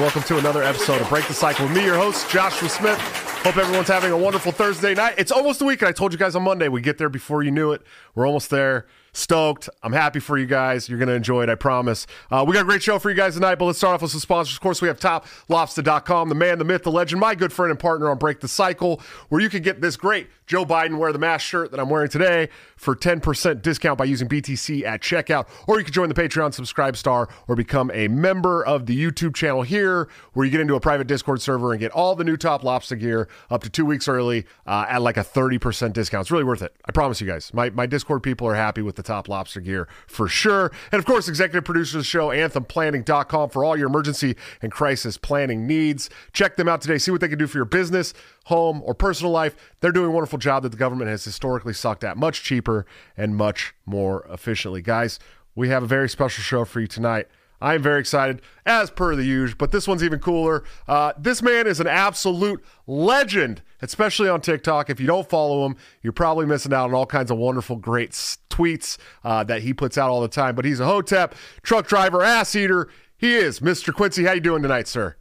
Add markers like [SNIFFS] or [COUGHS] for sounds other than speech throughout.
Welcome to another episode of Break the Cycle with me, your host, Joshua Smith. Hope everyone's having a wonderful Thursday night. It's almost a week, and I told you guys on Monday we get there before you knew it. We're almost there stoked. I'm happy for you guys. You're going to enjoy it, I promise. Uh, we got a great show for you guys tonight, but let's start off with some sponsors. Of course, we have toplobster.com, the man, the myth, the legend, my good friend and partner on Break the Cycle, where you can get this great Joe Biden wear the mask shirt that I'm wearing today for 10% discount by using BTC at checkout. Or you can join the Patreon Subscribe Star or become a member of the YouTube channel here, where you get into a private Discord server and get all the new Top Lobster gear up to two weeks early uh, at like a 30% discount. It's really worth it. I promise you guys. My, my Discord people are happy with the Top Lobster gear for sure. And of course, executive producer of the show, anthemplanning.com for all your emergency and crisis planning needs. Check them out today. See what they can do for your business home, or personal life, they're doing a wonderful job that the government has historically sucked at much cheaper and much more efficiently. Guys, we have a very special show for you tonight. I am very excited, as per the usual, but this one's even cooler. Uh, this man is an absolute legend, especially on TikTok. If you don't follow him, you're probably missing out on all kinds of wonderful, great tweets uh, that he puts out all the time. But he's a hotep, truck driver, ass eater. He is Mr. Quincy. How you doing tonight, sir?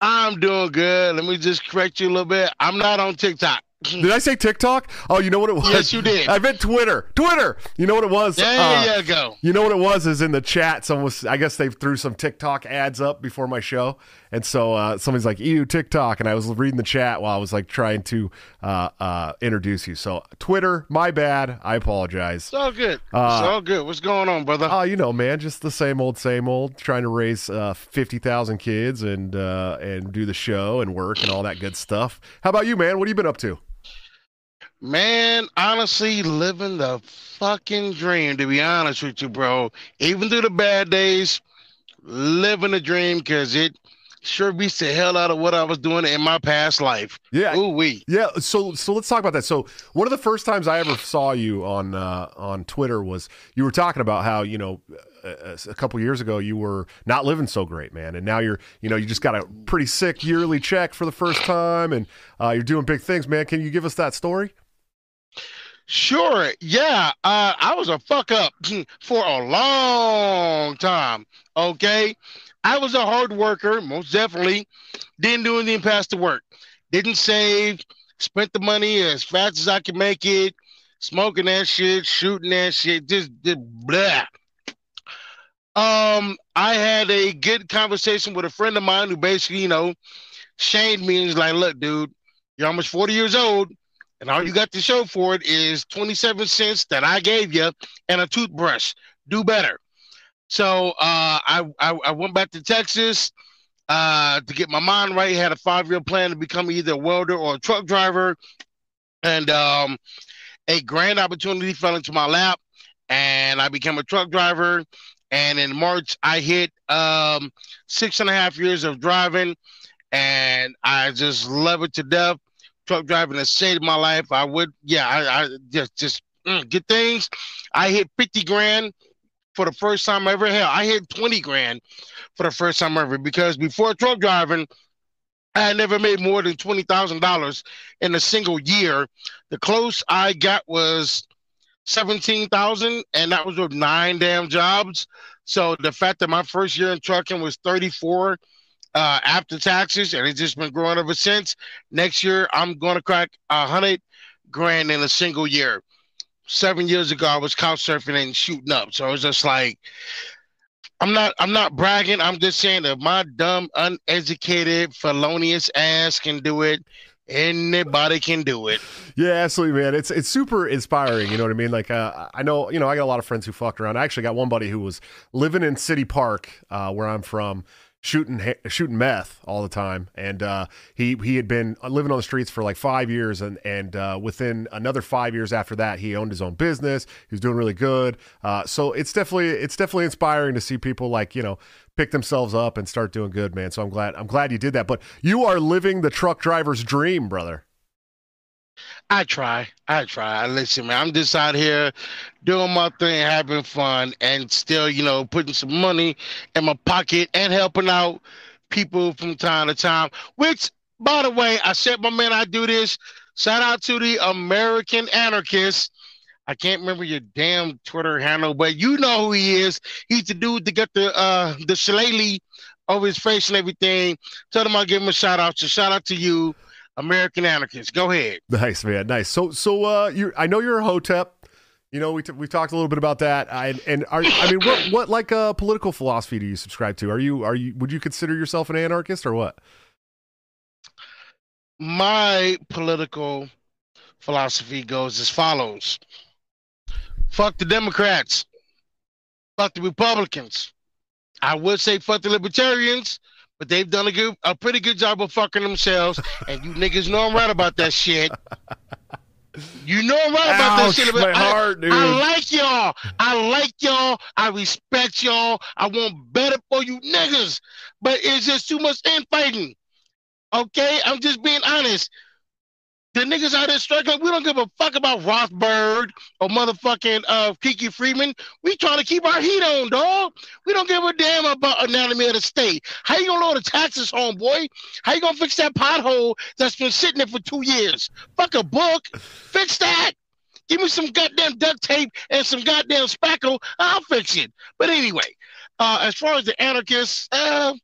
I'm doing good. Let me just correct you a little bit. I'm not on TikTok. Did I say TikTok? Oh, you know what it was? Yes, you did. [LAUGHS] I meant Twitter. Twitter. You know what it was? There uh, you go. You know what it was? Is in the chat. Someone was. I guess they threw some TikTok ads up before my show, and so uh, somebody's like, "Ew, TikTok," and I was reading the chat while I was like trying to uh, uh, introduce you. So Twitter, my bad. I apologize. It's all good. Uh, it's all good. What's going on, brother? Oh, you know, man, just the same old, same old. Trying to raise uh, fifty thousand kids and uh, and do the show and work and all that good stuff. How about you, man? What have you been up to? Man, honestly, living the fucking dream, to be honest with you, bro. Even through the bad days, living the dream because it sure beats the hell out of what I was doing in my past life. Yeah. Ooh wee. Yeah. So so let's talk about that. So one of the first times I ever saw you on uh, on Twitter was you were talking about how you know a, a couple years ago you were not living so great, man, and now you're you know you just got a pretty sick yearly check for the first time, and uh, you're doing big things, man. Can you give us that story? Sure. Yeah. Uh, I was a fuck up [CLEARS THROAT] for a long time. Okay. I was a hard worker, most definitely. Didn't do anything past the work. Didn't save. Spent the money as fast as I could make it. Smoking that shit, shooting that shit, just, just blah. Um, I had a good conversation with a friend of mine who basically, you know, shamed me and was like, "Look, dude, you're almost 40 years old and all you got to show for it is 27 cents that I gave you and a toothbrush. Do better. So uh, I, I, I went back to Texas uh, to get my mind right. Had a five year plan to become either a welder or a truck driver, and um, a grand opportunity fell into my lap, and I became a truck driver. And in March, I hit um, six and a half years of driving, and I just love it to death truck driving has saved my life. I would, yeah, I, I just just mm, get things. I hit 50 grand for the first time ever. Hell, I hit 20 grand for the first time ever because before truck driving, I had never made more than twenty thousand dollars in a single year. The close I got was seventeen thousand, and that was with nine damn jobs. So the fact that my first year in trucking was thirty four uh, after taxes, and it's just been growing ever since. Next year, I'm going to crack a hundred grand in a single year. Seven years ago, I was couch surfing and shooting up, so it's just like I'm not. I'm not bragging. I'm just saying that my dumb, uneducated, felonious ass can do it. Anybody can do it. Yeah, absolutely, man. It's it's super inspiring. You know what I mean? Like, uh, I know, you know, I got a lot of friends who fucked around. I actually got one buddy who was living in City Park, uh, where I'm from shooting shooting meth all the time, and uh, he he had been living on the streets for like five years, and and uh, within another five years after that, he owned his own business. He was doing really good. Uh, so it's definitely it's definitely inspiring to see people like you know pick themselves up and start doing good, man. So I'm glad I'm glad you did that. But you are living the truck driver's dream, brother. I try. I try. I Listen, man, I'm just out here doing my thing, having fun, and still, you know, putting some money in my pocket and helping out people from time to time. Which, by the way, I said, my man, I do this. Shout out to the American Anarchist. I can't remember your damn Twitter handle, but you know who he is. He's the dude that got the uh the shillelagh over his face and everything. Tell him I'll give him a shout out. So shout out to you, American Anarchist. Go ahead. Nice man, nice. So so uh, you I know you're a Hotep. You know, we, t- we talked a little bit about that. I, and are, I mean, what, what like uh, political philosophy do you subscribe to? Are you are you would you consider yourself an anarchist or what? My political philosophy goes as follows: Fuck the Democrats, fuck the Republicans. I would say fuck the Libertarians, but they've done a good, a pretty good job of fucking themselves. and you niggas know I'm right about that shit. You know I'm right about Ouch, that shit. But I, heart. I like y'all. I like y'all. I respect y'all. I want better for you niggas. But it's just too much infighting. Okay? I'm just being honest. The niggas out there struggling, we don't give a fuck about Rothbard or motherfucking uh, Kiki Freeman. We trying to keep our heat on, dog. We don't give a damn about anatomy of the state. How you gonna lower the taxes, homeboy? How you gonna fix that pothole that's been sitting there for two years? Fuck a book. Fix that. Give me some goddamn duct tape and some goddamn spackle. I'll fix it. But anyway, uh, as far as the anarchists, uh,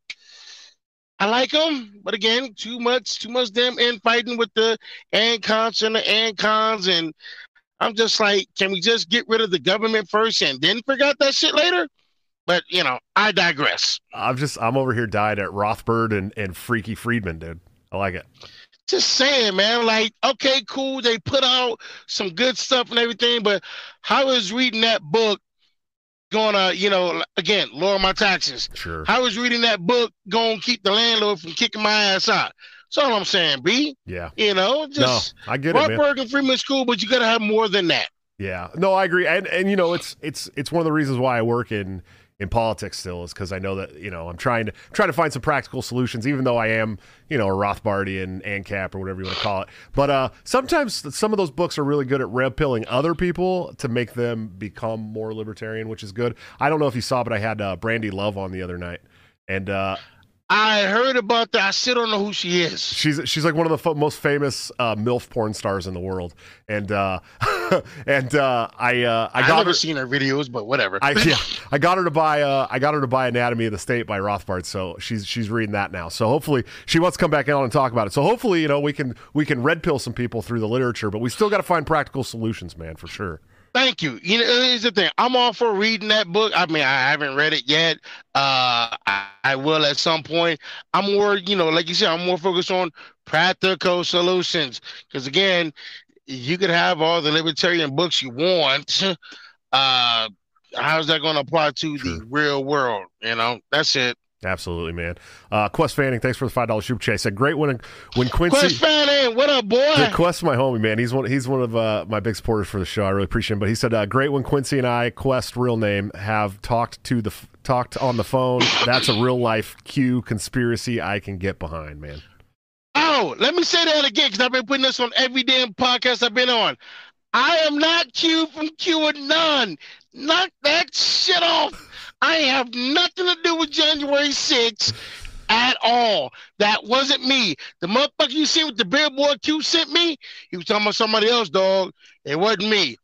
I like them, but again, too much, too much damn infighting with the ANCONs and the ANCONs, and I'm just like, can we just get rid of the government first and then figure out that shit later? But you know, I digress. I'm just I'm over here dying at Rothbard and and Freaky Friedman, dude. I like it. Just saying, man. Like, okay, cool. They put out some good stuff and everything, but how is reading that book gonna, you know, again, lower my taxes? Sure. How is reading that book gonna keep the landlord from kicking my ass out? That's all I'm saying, B. Yeah. You know, just no, I get it. Rothbard and Freeman's cool, but you gotta have more than that. Yeah. No, I agree. And and you know, it's it's it's one of the reasons why I work in in politics still is because I know that you know I'm trying to try to find some practical solutions, even though I am you know a Rothbardian ANCAP or whatever you want to call it. But uh, sometimes some of those books are really good at red pilling other people to make them become more libertarian, which is good. I don't know if you saw, but I had uh, Brandy Love on the other night, and uh, I heard about that. I still don't know who she is. She's she's like one of the f- most famous uh, milf porn stars in the world, and uh, [LAUGHS] and uh, I uh, I I've got never her. seen her videos, but whatever. I yeah, [LAUGHS] I got her to buy uh, I got her to buy Anatomy of the State by Rothbard, so she's she's reading that now. So hopefully she wants to come back on and talk about it. So hopefully you know we can we can red pill some people through the literature, but we still got to find practical solutions, man, for sure. Thank you. You know, here's the thing. I'm all for reading that book. I mean, I haven't read it yet. Uh, I, I will at some point. I'm more, you know, like you said, I'm more focused on practical solutions. Because again, you could have all the libertarian books you want. [LAUGHS] Uh, how's that going to apply to Sure. the real world? You know, that's it. Absolutely, man. Uh, Quest Fanning, thanks for the five dollars super chase. Said great when when Quincy. Quest Fanning, what up, boy? Yeah, Quest's my homie, man. He's one. He's one of uh, my big supporters for the show. I really appreciate him. But he said, uh, "Great when Quincy and I, Quest real name, have talked to the talked on the phone. That's a real life Q conspiracy I can get behind, man." Oh, let me say that again because I've been putting this on every damn podcast I've been on. I am not Q from QAnon. Knock that shit off. I have nothing to do with January 6th at all. That wasn't me. The motherfucker you see with the billboard Q sent me, he was talking about somebody else, dog. It wasn't me.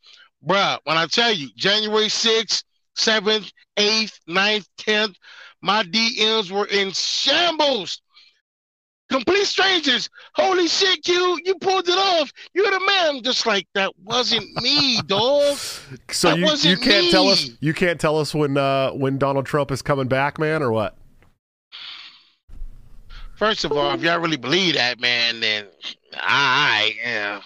Bruh, when I tell you, January 6th, 7th, 8th, 9th, 10th, my DMs were in shambles complete strangers. Holy shit, Q, you pulled it off. You're the man. I'm just like that wasn't me, [LAUGHS] dog. So That you, you can't tell us you can't tell us when uh, when Donald Trump is coming back, man, or what? First of all, if y'all really believe that, man, then I yeah.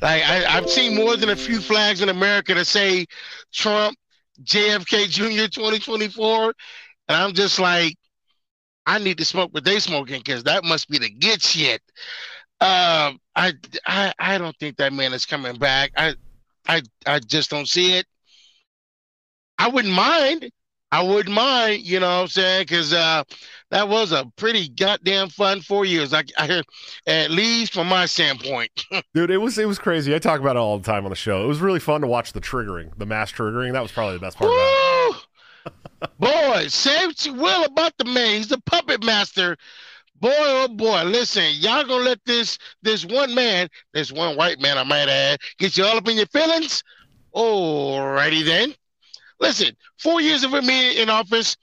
Like I, I've seen more than a few flags in America that say Trump, JFK Jr. 2024, and I'm just like, I need to smoke what they smoking because that must be the good shit. Um, I, I I don't think that man is coming back. I I I just don't see it. I wouldn't mind. I wouldn't mind, you know what I'm saying? Because uh, that was a pretty goddamn fun four years. I, I at least from my standpoint. [LAUGHS] Dude, it was it was crazy. I talk about it all the time on the show. It was really fun to watch the triggering, the mass triggering. That was probably the best part about it. Woo! Boy, say what you will about the man. He's the puppet master. Boy, oh boy, listen, y'all gonna let this this one man, this one white man, I might add, get you all up in your feelings? Alrighty then. Listen, four years of me in office,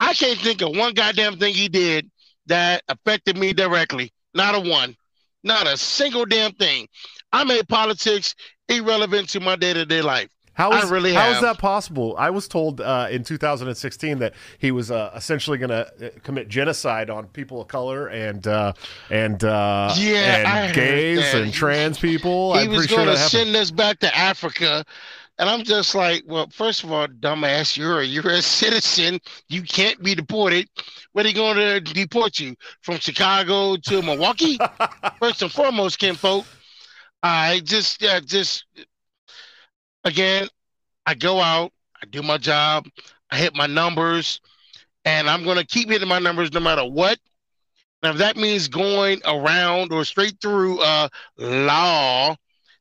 I can't think of one goddamn thing he did that affected me directly. Not a one. Not a single damn thing. I made politics irrelevant to my day to day life. How is, really how have. is that possible? I was told uh, in 2016 that he was uh, essentially going to commit genocide on people of color and uh, and uh, Yeah, and gays and trans people. he I'm was going to send us back to Africa. And I'm just like, well, first of all, dumbass, you're a U.S. [LAUGHS] citizen. You can't be deported. Where they going to deport you? From Chicago to Milwaukee? [LAUGHS] first and foremost, Kim, kinfolk. I just, uh, just, again, I go out, I do my job, I hit my numbers, and I'm going to keep hitting my numbers no matter what. Now, if that means going around or straight through uh, law,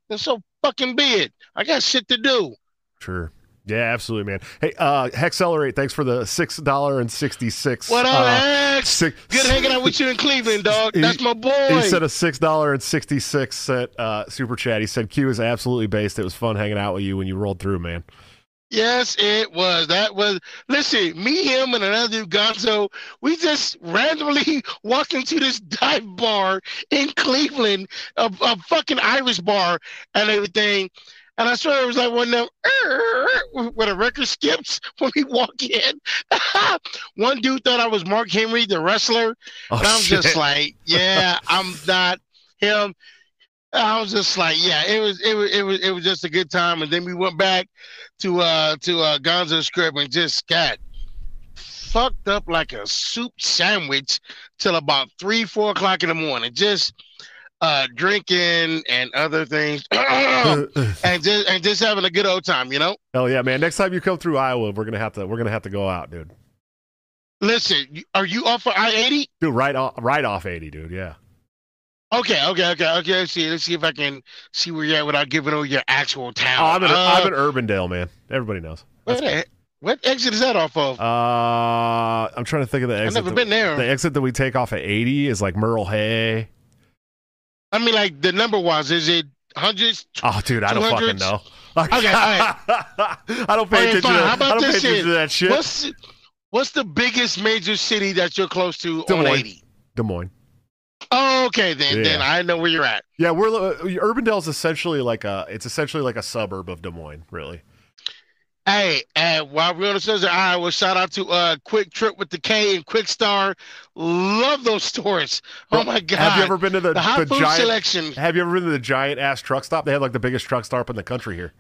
then so fucking be it. I got shit to do. Sure. Yeah, absolutely, man. Hey, uh, Hexcelerate, thanks for the six dollar and sixty six. What up, uh, Hex? six, Good hanging out with you in Cleveland, dog. He- That's my boy. He said a six dollar and sixty six cent uh, super chat. He said Q is absolutely based. It was fun hanging out with you when you rolled through, man. Yes, it was. That was. Listen, me, him, and another dude, Gonzo, we just randomly [LAUGHS] walked into this dive bar in Cleveland, a, a fucking Irish bar and everything. And I swear it was like one of them "Er," where the record skips [LAUGHS] when we walk in. [LAUGHS] one dude thought I was Mark Henry, the wrestler. Oh, And I'm shit. just like, yeah, [LAUGHS] I'm not him. I was just like, yeah, it was, it was, it was, it was just a good time. And then we went back to uh to uh Gonzo's crib and just got fucked up like a soup sandwich till about three, four o'clock in the morning. Just uh drinking and other things, [CLEARS THROAT] [LAUGHS] and just and just having a good old time. You know. Hell yeah, man! Next time you come through Iowa, we're gonna have to we're gonna have to go out, dude. Listen, are you off for I eighty? Dude, right off right off eighty, dude. Yeah. Okay, okay, okay, okay. Let's see. Let's see if I can see where you're at without giving away your actual town. Oh, I'm in Uh, I'm in Urbandale, man. Everybody knows. what exit is that off of? Uh, I'm trying to think of the exit. I've never that- been there. The exit that we take off at 80 is like Merle Hay. I mean, like the number wise, is it hundreds? Oh, dude, I don't fucking 200s? know. Okay, all right. [LAUGHS] I don't pay Okay, attention. fine. To, How I about this attention shit? to that shit. What's what's the biggest major city that you're close to Des on Moines. 80? Des Moines. Oh, okay, then Yeah. then I know where you're at. Yeah, we're uh, Urbandale is essentially like a it's essentially like a suburb of Des Moines, really. Hey, and while we're on the subject of Iowa, shout out to uh Kwik Trip with the K and Kwik Star. Love those stores. Oh my god. Have you ever been to the, the hot the food giant? selection? Have you ever been to the giant ass truck stop? They have like the biggest truck stop in the country here.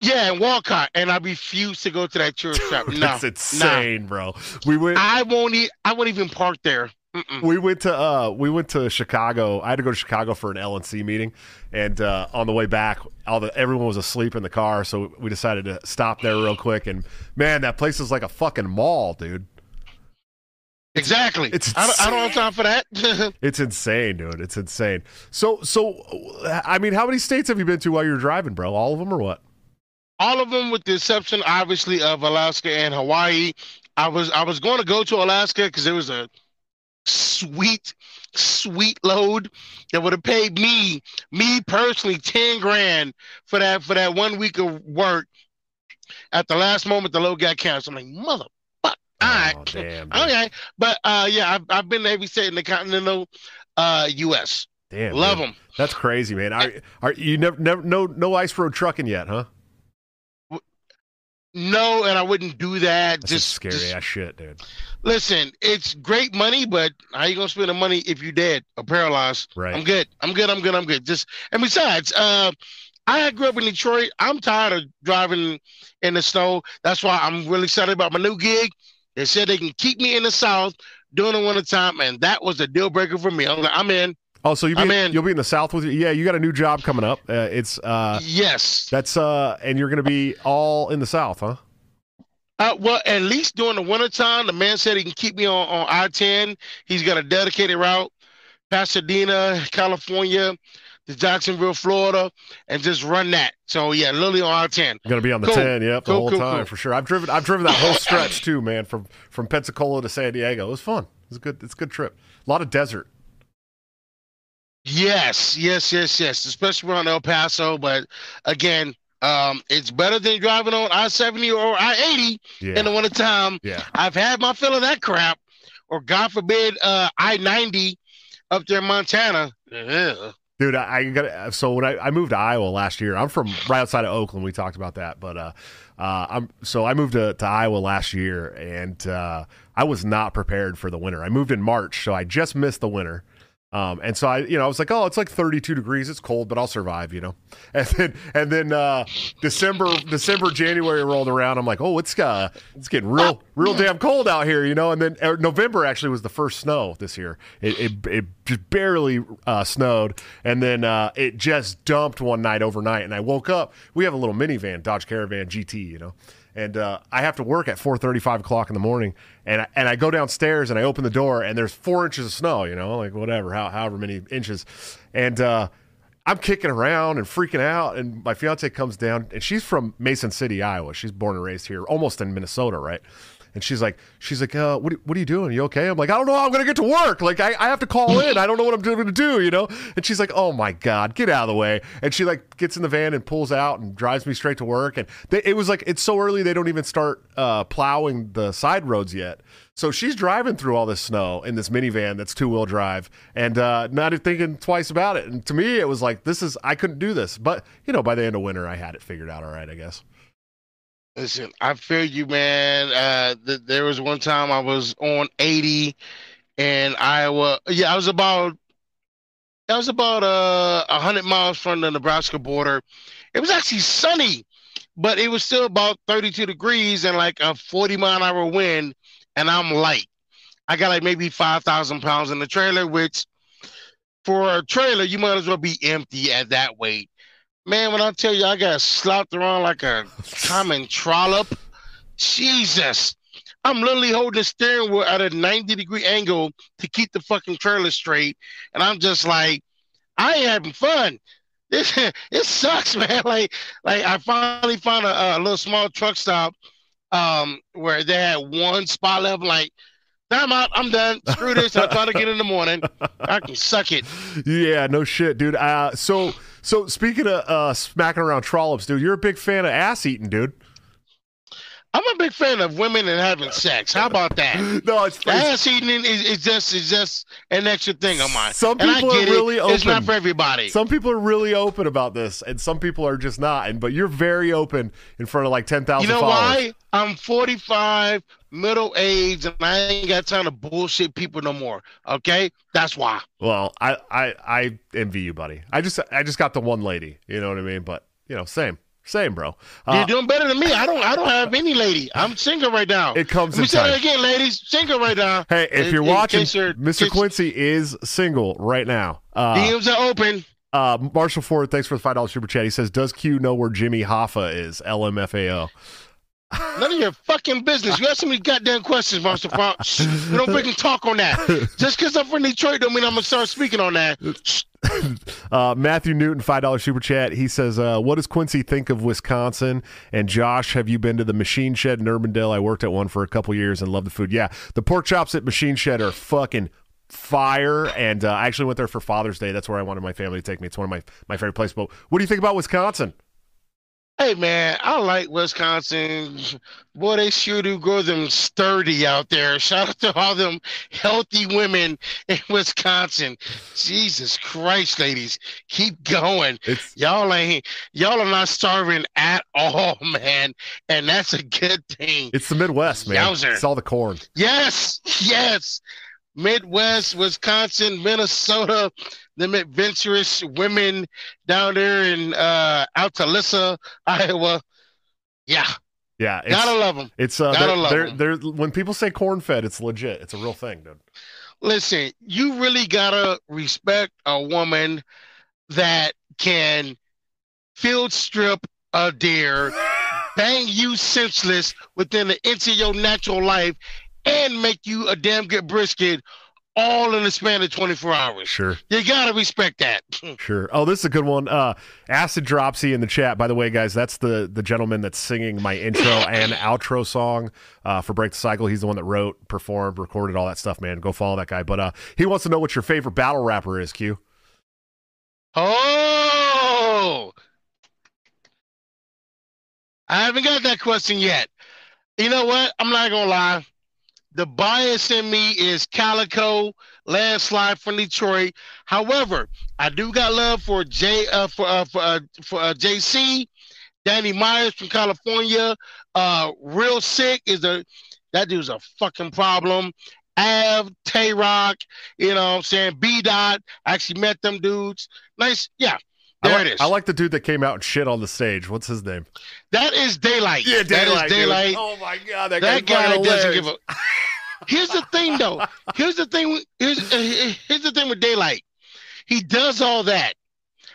Yeah, in Walcott, and I refuse to go to that church shop. [LAUGHS] No, it's insane, bro. We went. I won't. E- I won't even park there. Mm-mm. we went to uh we went to Chicago. I had to go to Chicago for an LNC meeting, and uh, on the way back, all the everyone was asleep in the car, so we decided to stop there real quick. And man, that place is like a fucking mall, dude. Exactly. it's I, don't, I don't have time for that. [LAUGHS] It's insane, dude. It's insane. So so, I mean, how many states have you been to while you're driving, bro? All of them or what? All of them, with the exception, obviously, of Alaska and Hawaii. I was I was going to go to Alaska because it was a sweet, sweet load that would have paid me, me personally, ten grand for that for that one week of work. At the last moment, the load got canceled. I'm like, mother. All right. Oh, damn. Okay, but uh, yeah, I've, I've been to every state in the continental uh, U.S. Damn, Love them. That's crazy, man. Are, are you never never no no ice road trucking yet, huh? No, and I wouldn't do that. That's just just scary just- ass shit, dude. Listen, it's great money, but how you gonna spend the money if you're dead or paralyzed? Right. I'm good. I'm good. I'm good. I'm good. Just and besides, uh, I grew up in Detroit. I'm tired of driving in the snow. That's why I'm really excited about my new gig. They said they can keep me in the South during the winter time, and that was a deal breaker for me. I'm like, I'm in. Oh, so you'll be, in, you'll be in the south with you? Yeah, you got a new job coming up. Uh, it's uh, yes. that's uh, and you're gonna be all in the south, huh? Uh, well, at least during the wintertime, the man said he can keep me on, on I 10. He's got a dedicated route, Pasadena, California, to Jacksonville, Florida, and just run that. So, yeah, literally on I 10. Gonna be on the Cool. ten, yep, the whole cool, time cool. for sure. I've driven, I've driven that whole [COUGHS] stretch too, man, from from Pensacola to San Diego. It was fun. It was a good, it's a good trip. A lot of desert. Yes, yes, yes, yes, especially around El Paso. But again, Um, it's better than driving on I seventy or I eighty Yeah. in the wintertime. yeah. I've had my fill of that crap, or God forbid, uh, I ninety up there in Montana. Ugh. Dude, I, I got so when I, I moved to Iowa last year, I'm from right outside of Oakland. We talked about that, but uh, uh, I'm so I moved to, to Iowa last year, and uh, I was not prepared for the winter. I moved in March, so I just missed the winter. Um, and so I, you know, I was like, oh, it's like 32 degrees. It's cold, but I'll survive, you know. [LAUGHS] And then, and then uh, December, December, January rolled around. I'm like, oh, it's uh, it's getting real, real damn cold out here, you know. And then uh, November actually was the first snow this year. It it, it just barely uh, snowed, and then uh, it just dumped one night overnight. And I woke up. We have a little minivan, Dodge Caravan GT, you know and uh, I have to work at four thirty, five o'clock in the morning, and I, and I go downstairs and I open the door and there's four inches of snow, you know, like whatever, how, however many inches, and uh, I'm kicking around and freaking out, and my fiance comes down and she's from Mason City, Iowa. She's born and raised here, almost in Minnesota, right? And she's like, she's like, uh, what, what are you doing? Are you okay? I'm like, I don't know. how I'm going to get to work. Like, I, I have to call in. I don't know what I'm going to do, you know? And she's like, oh my God, get out of the way. And she like gets in the van and pulls out and drives me straight to work. And they, it was like, it's so early. They don't even start uh, plowing the side roads yet. So she's driving through all this snow in this minivan that's two wheel drive and uh, not thinking twice about it. And to me, it was like, this is, I couldn't do this. But, you know, by the end of winter, I had it figured out all right, I guess. Listen, I feel you, man. Uh, th- there was one time I was on 80 in Iowa. Yeah, I was about, I was about uh 100 miles from the Nebraska border. It was actually sunny, but it was still about 32 degrees and like a 40 mile an hour wind, and I'm light. I got like maybe 5,000 pounds in the trailer, which for a trailer, you might as well be empty at that weight. Man, when I tell you I got slapped around like a common trollop, Jesus. I'm literally holding the steering wheel at a 90 degree angle to keep the fucking trailer straight. And I'm just like, I ain't having fun. [LAUGHS] This it sucks, man. [LAUGHS] Like, like I finally found a, a little small truck stop um where they had one spot left, like, I'm out, I'm done. Screw this. I'll try to get in the morning. I can suck it. [LAUGHS] Yeah, no shit, dude. Uh, so, so speaking of uh, smacking around trollops, dude, you're a big fan of ass eating, dude. I'm a big fan of women and having sex. How about that? [LAUGHS] No, it's, Ass eating is, is just is just an extra thing of mine. Some people are get it. really It's not open. for everybody. some people are really open about this, and some people are just not. And but you're very open in front of like ten you thousand know followers. why? I'm 45, middle aged, and I ain't got time to bullshit people no more. Okay, that's why. Well, I, I I envy you, buddy. I just I just got the one lady. You know what I mean? But you know, same same, bro. Uh, You're doing better than me. I don't. I don't have any lady. I'm single right now. It comes Let me say time. that again, ladies. Single right now. hey, if In- you're in watching, you're- Mr. case- Quincy is single right now. Uh, DMs are open. uh, Marshall Ford, thanks for the five dollars super chat. He says, "Does Q know where Jimmy Hoffa is?" LMFAO. None of your fucking business. You ask me goddamn questions, Monster Fox. [LAUGHS] We don't freaking talk on that. Just because I'm from Detroit don't mean I'm gonna start speaking on that. [LAUGHS] Uh, Matthew Newton, five dollars super chat. He says, uh, "What does Quincy think of Wisconsin?" And Josh, have you been to the Machine Shed in Urbandale? I worked at one for a couple years and love the food. Yeah, the pork chops at Machine Shed are fucking fire. And uh, I actually went there for Father's Day. That's where I wanted my family to take me. It's one of my my favorite places. But what do you think about Wisconsin? Hey man, I like Wisconsin. Boy, they sure do grow them sturdy out there. Shout out to all them healthy women in [LAUGHS] Wisconsin. Jesus Christ, ladies, keep going. It's Y'all ain't y'all are not starving at [LAUGHS] all, man. And that's a good thing. it's the Midwest, man. Yowzer. It's all the corn. Yes, yes. Midwest, Wisconsin, Minnesota, them adventurous women down there in uh Altalissa, [LAUGHS] Iowa. Yeah, Yeah, gotta love them. It's uh, Gotta they're, love they're, 'em. they're, when people say corn fed, it's legit. It's a real thing, dude. Listen, you really gotta respect a woman that can field strip a deer, [LAUGHS] bang you senseless within the inch of your natural life, and make you a damn good brisket all in the span of 24 hours. Sure, You gotta respect that. [LAUGHS] sure. Oh, this is a good one. Uh, Acid Dropsy in the chat. By the way, guys, that's the the gentleman that's singing my intro [COUGHS] and outro song uh, for Break the Cycle. He's the one that wrote, performed, recorded all that stuff. Man, go follow that guy. But uh, he wants to know what your favorite battle rapper is. Q. Oh, I haven't got that question yet. You know what? I'm not gonna lie. The bias in me is Calicoe, landslide from Detroit. However, I do got love for J uh, for uh, for uh, for uh, JC, Danny Myers from California. Uh, real sick is a that dude's a fucking problem. Av, Tay Roc, you know what I'm saying? B Dot. Actually met them dudes. Nice. Yeah. There I like, it is. I like the dude that came out and shit on the stage. What's his name? that is Daylyt. Yeah, That is Daylyt. Oh my god, that, that guy's guy doesn't give a. [LAUGHS] Here's the thing, though. Here's the thing. Here's uh, here's the thing with Daylyt. He does all that.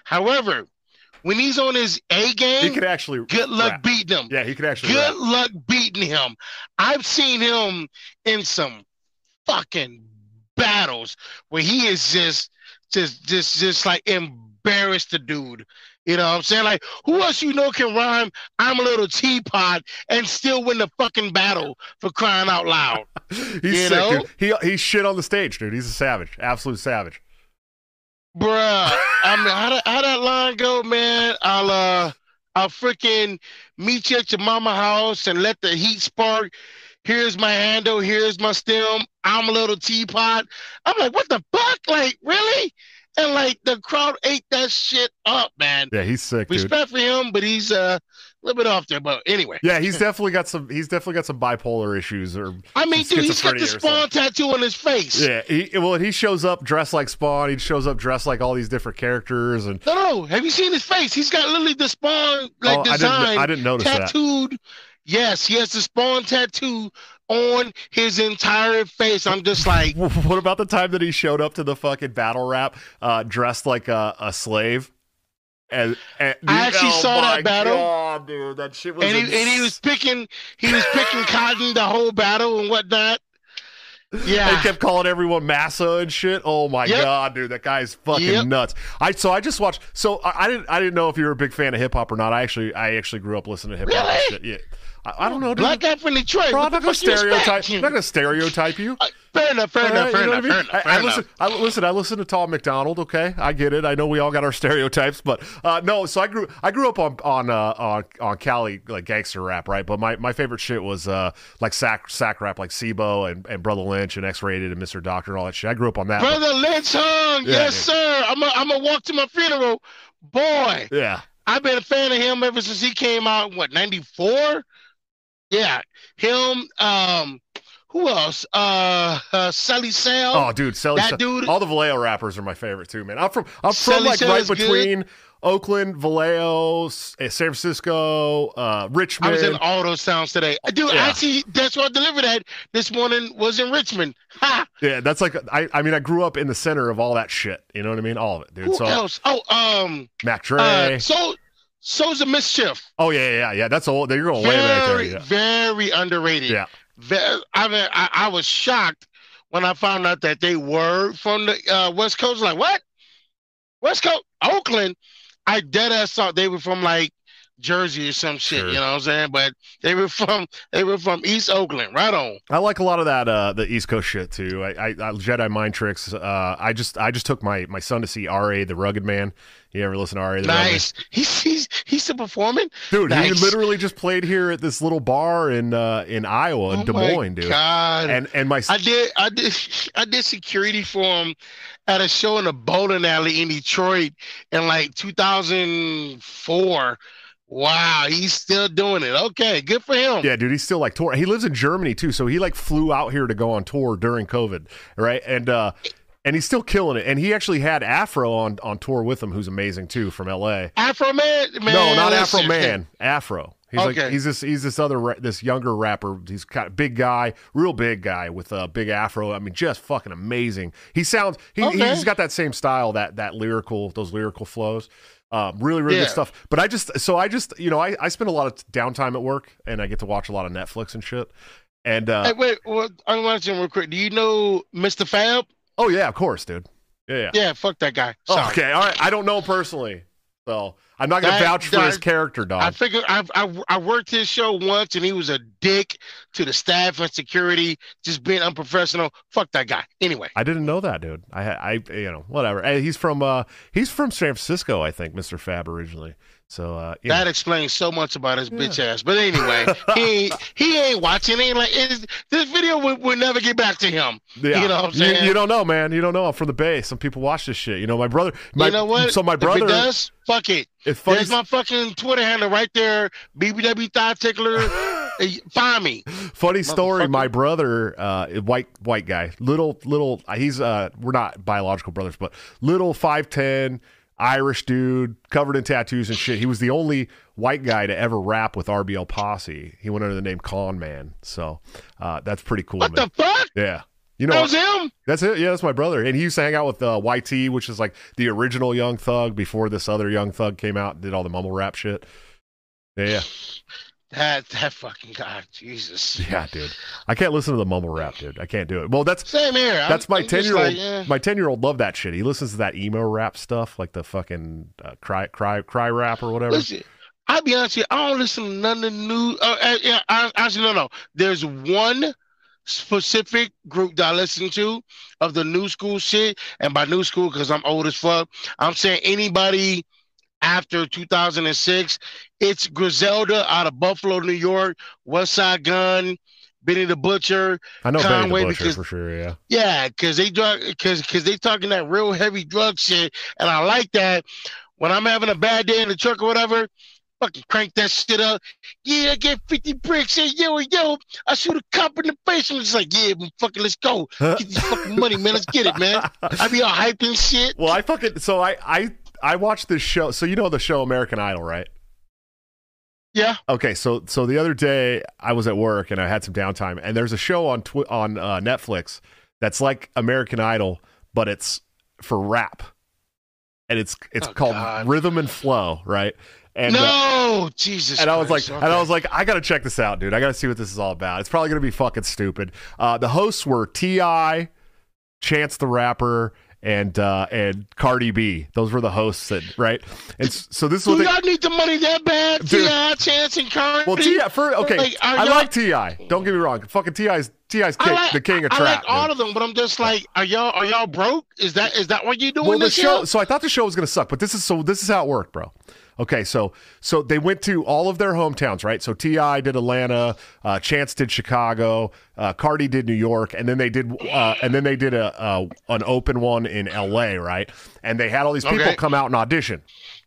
However, when he's on his A game, He could actually good luck rap. beating him. Yeah, he could actually. Good rap. luck beating him. I've seen him in some fucking battles where he is just, just, just, just like embarrassed the dude. You know what I'm saying? Like, who else you know can rhyme I'm a little teapot and still win the fucking battle for crying out loud? [LAUGHS] He's You sick, know? dude. He he shit on the stage, dude. He's a savage, absolute savage. Bruh. [LAUGHS] I mean, how that, how that line go, man? I'll, uh, I'll freaking meet you at your mama house and let the heat spark. Here's my handle. Here's my stem. I'm a little teapot. I'm like, what the fuck? Like, really? And like the crowd ate that shit up, man. Yeah, he's sick, dude. Respect for him, but he's uh, a little bit off there. But anyway, Yeah, he's definitely got some. He's definitely got some bipolar issues, or I mean, dude, he's got the spawn tattoo on his face. yeah. He, well, he shows up dressed like Spawn. He shows up dressed like all these different characters, and No, no. Have you seen his face? He's got literally the spawn like oh, I design. didn't. I didn't notice that. tattooed. Yes, he has the spawn tattoo on his entire face. I'm just like, [LAUGHS] What about the time that he showed up to the fucking battle rap uh, dressed like a, a slave? And, and I actually oh saw that battle. God, dude, that shit was. and he, and he was picking, he was picking cotton the whole battle and whatnot. Yeah, they kept calling everyone massa and shit. Oh my Yep. god, dude, that guy's fucking Yep. nuts. I so I just watched. So I, I didn't I didn't know if you were a big fan of hip hop or not. I actually I actually grew up listening to hip hop. Really? Yeah, I, I don't know. Dude. black guy from Detroit. Bro, I'm not gonna stereotype. I'm not gonna stereotype you. Uh, Fair enough. Fair enough. Fair enough. I Fair enough. I, Fair I enough. listen. I listen. I listen to Tom MacDonald. Okay, I get it. I know we all got our [LAUGHS] stereotypes, but uh, no. So I grew. I grew up on on uh, on on Cali like gangster rap, right? But my, my favorite shit was uh, like sack sack rap, like C-Bo and, and Brotha Lynch and X-Raided and Mr. Doctor and all that shit. I grew up on that. but- Brotha Lynch hung. Yeah, yes, dude. sir. I'm gonna I'm gonna walk to my funeral. Boy, yeah, I've been a fan of him ever since he came out. in, What '94? Yeah, him. Um, who else? Uh, uh Celly Cel. Oh, dude, Celly, that dude- all the Vallejo rappers are my favorite too, man. I'm from I'm from like Cel right is good. between Oakland, Vallejo, eh, San Francisco, uh, Richmond. I was in all those sounds today. Dude, Yeah. actually, that's what I delivered at this morning was in Richmond. [LAUGHS] Ha! yeah, that's like I I mean I grew up in the center of all that shit. You know what I mean? All of it, dude. Who so else? Oh, um, Mac Dre. uh, so Souls of Mischief. oh yeah, yeah, yeah. That's old. You're going way back there. Very, Yeah. very underrated. Yeah. Very, I mean, I, I was shocked when I found out that they were from the uh, West Coast. Like, what? West Coast, Oakland. I dead ass thought they were from like Jersey or some shit. Sure. You know what I'm saying? But they were from they were from East Oakland. Right on. I like a lot of that uh the East Coast shit too. I, I, I Jedi mind tricks. Uh, I just I just took my my son to see Ra the Rugged Man. You ever listen to Rugged Nice. [LAUGHS] He's he's he's still performing. Dude, he literally just played here at this little bar in uh, in Iowa in Oh Des Moines, dude. God. And and my I did I did [LAUGHS] I did security for him at a show in a bowling alley in Detroit in like 2004. Wow, he's still doing it. Okay, good for him. yeah, dude, he's still like tour. He lives in Germany too, so he like flew out here to go on tour during COVID, right? And uh and he's still killing it. And he actually had Afro on on tour with him, who's amazing too from L.A. Afro man, man. no, not listen. Afro Man, Afro. He's like he's this he's this other this younger rapper. He's kind of big guy, real big guy with a big afro. I mean, just fucking amazing. He sounds he, Okay. he's got that same style that that lyrical those lyrical flows. Um, really, really Yeah. good stuff. But I just so I just you know I I spend a lot of downtime at work and I get to watch a lot of Netflix and shit. And uh, Hey, wait, well, I'm to real quick. Do you know Mr. Fab? Oh yeah, of course, dude. Yeah, yeah. Yeah, fuck that guy. Oh, Sorry. okay, all right. I don't know personally, so I'm not gonna That- vouch for that- his character, dog. I figured I, I I worked his show once and he was a dick to the staff and security, just being unprofessional. Fuck that guy. Anyway, I didn't know that, dude. I, I, you know, whatever. Hey, he's from, uh, he's from San Francisco, I think, Mr. Fab originally. So uh. That explains so much about his bitch ass. But anyway, [LAUGHS] he he ain't watching. He ain't like this video would, would never get back to him. Yeah. You know what I'm You, you don't know, man. You don't know. I'm from the Bay. Some people watch this shit. You know, my brother. My, you know what? So my brother. Does, fuck it. It's funny. There's my fucking Twitter handle right there. BBW Thigh Tickler. [LAUGHS] Find me. Funny story. My brother, uh, white white guy, little little. He's uh, we're not biological brothers, but little five ten Irish dude, covered in tattoos and shit. He was the only white guy to ever rap with RBL Posse. He went under the name Con Man. So uh, that's pretty cool. What man. the fuck? yeah. You know, That was him? That's it. Yeah, that's my brother, and he used to hang out with uh, YT, which is like the original Young Thug before this other Young Thug came out and did all the mumble rap shit. Yeah, yeah, [SIGHS] That that fucking god, Jesus. yeah, dude. I can't listen to the mumble rap, dude. I can't do it. Well, that's Same here. I'm- that's my ten year old. eh. My ten year old loved that shit. He listens to that emo rap stuff, like the fucking uh, cry cry cry rap or whatever. Listen, I'll be honest with you. I don't listen to none of the new. Uh, uh, yeah, I, actually, no, no. There's one specific group that I listen to of the new school shit, and by new school, because I'm old as fuck, I'm saying anybody after 2006. It's Griselda out of Buffalo, New York, Westside Gunn, Benny the Butcher. I know Benny Conway the Butcher because- for sure. Yeah, Yeah, because they drug because because they talking that real heavy drug shit, and I like that. When I'm having a bad day in the truck or whatever, fucking crank that shit up. Yeah, I get 50 bricks. Hey, yo, yo, I shoot a cop in the face. I'm just like, yeah, fucking, let's go. Get this fucking money, man. Let's get it, man. I be all hyped and shit. well, I fucking so I I I watched this show. So you know the show American Idol, right? Yeah. Okay, so so the other day I was at work and I had some downtime, and there's a show on twi- on uh, Netflix that's like American Idol, but it's for rap, and it's it's Oh, called God. Rhythm and Flow, right? And uh, no, Jesus. and I was like, Christ. and I was like, I gotta check this out, dude. I gotta see what this is all about. It's probably gonna be fucking stupid. Uh, the hosts were T.I., Chance the Rapper, and uh, and Cardi B. Those were the hosts, that, right? And so this was. do y'all need the money that bad? T.I., Chance, and Curry. Well, T.I. for okay, Like, I like Ti. Don't get me wrong. Fucking T.I.'s T.I.'s king, like, the king of I trap. like all dude. of them, but I'm just like, are y'all are y'all broke? Is that is that what you doing well, the show. year? So I thought the show was gonna suck, but this is so. This is how it worked, bro. Okay, so so they went to all of their hometowns, right? So T.I. did Atlanta, uh, Chance did Chicago, uh, Cardi did New York, and then they did uh, and then they did a, a an open one in L.A. Right? And they had all these people Okay. come out and audition,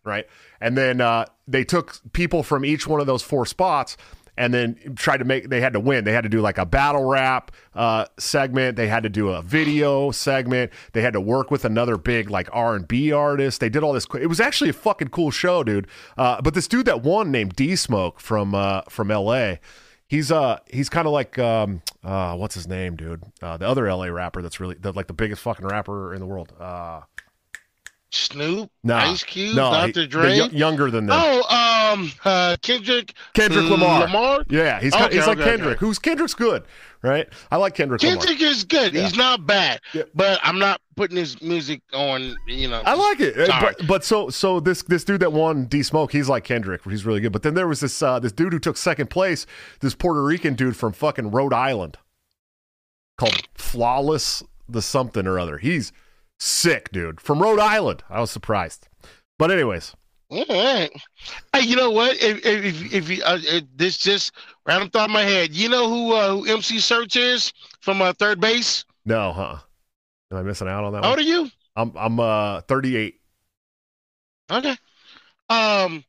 right? And then uh, they took people from each one of those four spots and then tried to make they had to win. They had to do like a battle rap uh, segment. They had to do a video segment. They had to work with another big like r&b artist. They did all this it was actually a fucking cool show dude. Uh, but this dude that won named d-smoke from uh, from la he's uh he's kind of like um uh what's his name dude? Uh, the other la rapper that's really the, like the biggest fucking rapper in the world. Uh Snoop, nah, Ice Cube, no, Dr. Dre. y- younger than them oh, um, uh, Kendrick, Kendrick Lamar. Lamar. Yeah, he's kind Okay, he's like okay, Kendrick. okay. Who's Kendrick's good, right? I like Kendrick Lamar. Kendrick is good. Yeah. He's not bad, Yeah. but I'm not putting his music on. You know, I like it, but but so so this this dude that won D Smoke, he's like Kendrick. He's really good. But then there was this uh, this dude who took second place, this Puerto Rican dude from fucking Rhode Island, called Flawless the something or other. He's sick, dude, from Rhode Island. I was surprised, but anyways, All right. Hey, you know what? If if if you, uh, uh, this just random thought in my head, you know who uh, who MC Serch is from uh, 3rd Bass? no, huh? Am I missing out on that How old one? are you? I'm I'm uh 38. Okay. Um,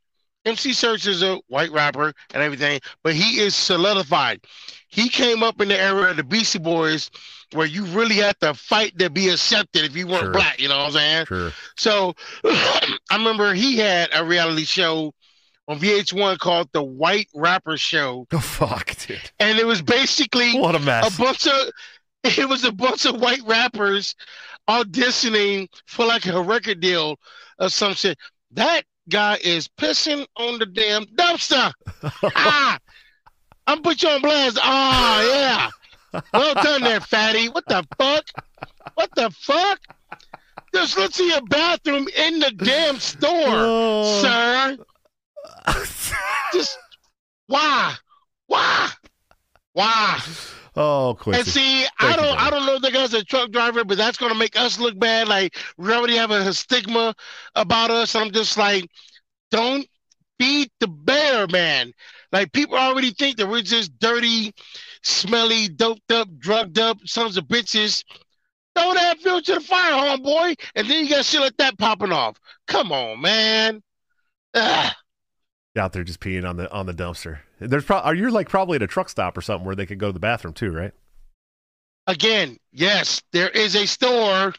MC Serch is a white rapper and everything, but he is solidified. He came up in the era of the Beastie Boys, where you really had to fight to be accepted if you weren't Sure. black. You know what I'm saying? Sure. So [CLEARS THROAT] I remember he had a reality show on VH1 called The White Rapper Show, [LAUGHS] Oh fuck, dude. and it was basically What a mess. a bunch of [LAUGHS] it was a bunch of white rappers auditioning for like a record deal or some shit. That guy is pissing on the damn dumpster. [LAUGHS] ah, I'm put you on blast. Oh yeah. Well done there, fatty. What the fuck? What the fuck? Just let's see your bathroom in the damn store, Oh. sir. [LAUGHS] Just why? Why? Why? Oh, And see, Thank I don't, I don't know if the guy's a truck driver, but that's gonna make us look bad. Like we already have a, stigma about us. And I'm just like, don't feed the bear, man. Like people already think that we're just dirty, smelly, doped up, drugged up sons of bitches. Throw that fuel to the fire, homeboy, and then you got shit like that popping off. Come on, man. Ugh. Out there just peeing on the on the dumpster. There's probably are you like probably at a truck stop or something where they could go to the bathroom too, right? Again, yes, there is a store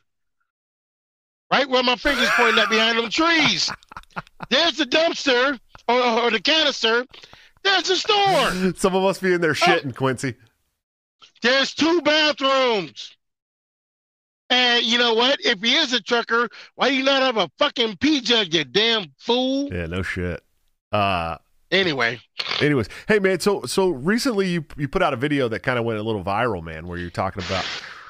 right where my finger's pointing at behind them trees. There's the dumpster or, or the canister. There's the store. Someone must be in there oh. shitting, Quincy. There's two bathrooms. And you know what? If he is a trucker, why do you not have a fucking pee jug, you damn fool? Yeah, no shit. Uh Anyway, anyways, hey man, so so recently you you put out a video that kind of went a little viral, man, where you're talking about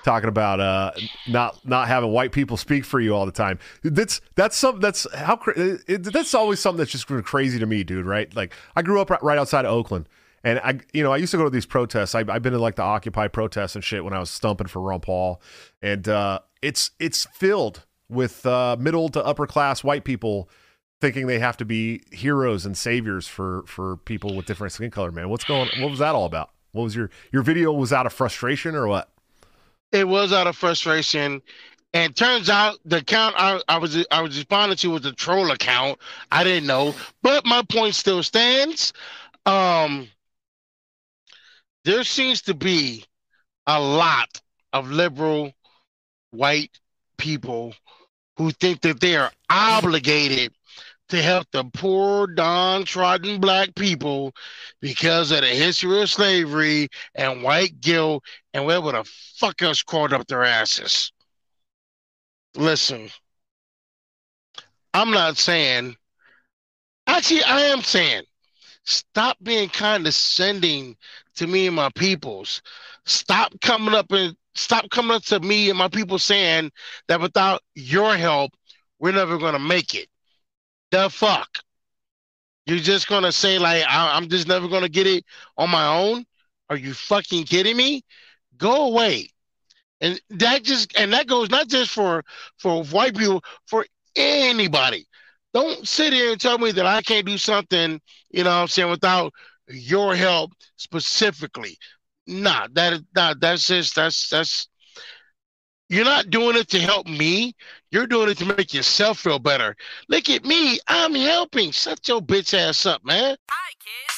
talking about uh not not having white people speak for you all the time. That's that's something that's how it, that's always something that's just crazy to me, dude. Right? Like I grew up right, right outside of Oakland. And I, you know, I used to go to these protests. I, I've been to like the Occupy protests and shit when I was stumping for Ron Paul, and uh, it's it's filled with uh, middle to upper class white people thinking they have to be heroes and saviors for for people with different skin color. Man, what's going? What was that all about? What was your your video? Was out of frustration or what? it was out of frustration. And turns out the account I, I was I was responding to was a troll account. I didn't know, but my point still stands. Um, there seems to be a lot of liberal white people who think that they are obligated to help the poor, downtrodden black people because of the history of slavery and white guilt and we're the fuck else crawled up their asses. Listen, I'm not saying, actually, I am saying, stop being condescending to me and my peoples. Stop coming up and stop coming up to me and my people saying that without your help, we're never going to make it. The fuck? You're just gonna say like I- I'm just never gonna get it on my own? Are you fucking kidding me? Go away. And that just and that goes not just for for white people, for anybody. Don't sit here and tell me that I can't do something, you know what I'm saying, without your help specifically. Nah, that nah, that's just that's that's you're not doing it to help me. You're doing it to make yourself feel better. Look at me. I'm helping. Shut your bitch ass up, man. Hi, kids.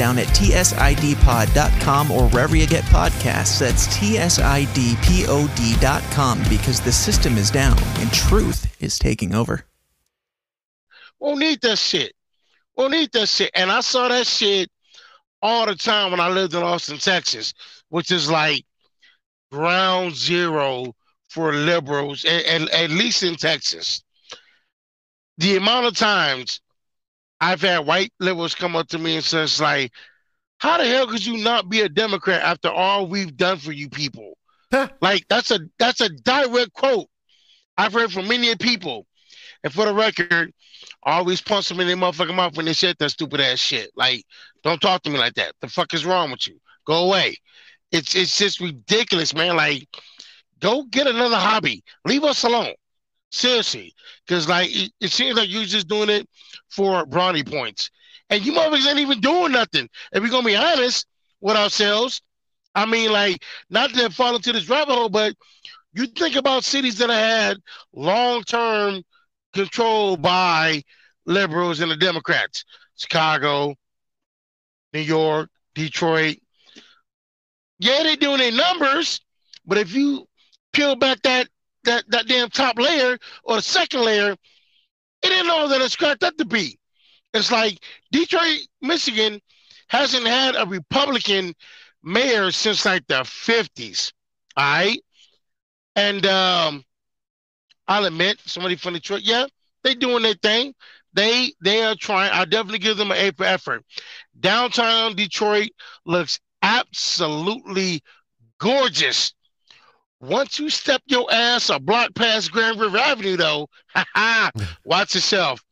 at tsidpod.com or wherever you get podcasts. That's tsidpod.com because the system is down and truth is taking over. Won't need that shit. Won't need that shit. And I saw that shit all the time when I lived in Austin, Texas, which is like ground zero for liberals, at least in Texas. The amount of times I've had white liberals come up to me and says like, "How the hell could you not be a Democrat after all we've done for you people?" Huh? like that's a that's a direct quote I've heard from many people. And for the record, I always punch them in their motherfucking mouth when they said that stupid ass shit. Like, don't talk to me like that. The fuck is wrong with you? Go away. It's it's just ridiculous, man. Like, go get another hobby. Leave us alone. Seriously. Cause like it, it seems like you're just doing it for brownie points. And you motherfuckers ain't even doing nothing. If we're gonna be honest with ourselves, I mean, like, not to fall into this rabbit hole, but you think about cities that had long term control by liberals and the Democrats Chicago, New York, Detroit. Yeah, they're doing their numbers, but if you peel back that that that damn top layer or the second layer, it ain't all that it's cracked up to be. It's like Detroit, Michigan hasn't had a Republican mayor since like the 50s. All right. And um I'll admit somebody from Detroit, yeah, they doing their thing. they they are trying. I definitely give them an A for effort. Downtown Detroit looks absolutely gorgeous. Once you step your ass a block past Grand River Avenue, though, [LAUGHS] watch yourself.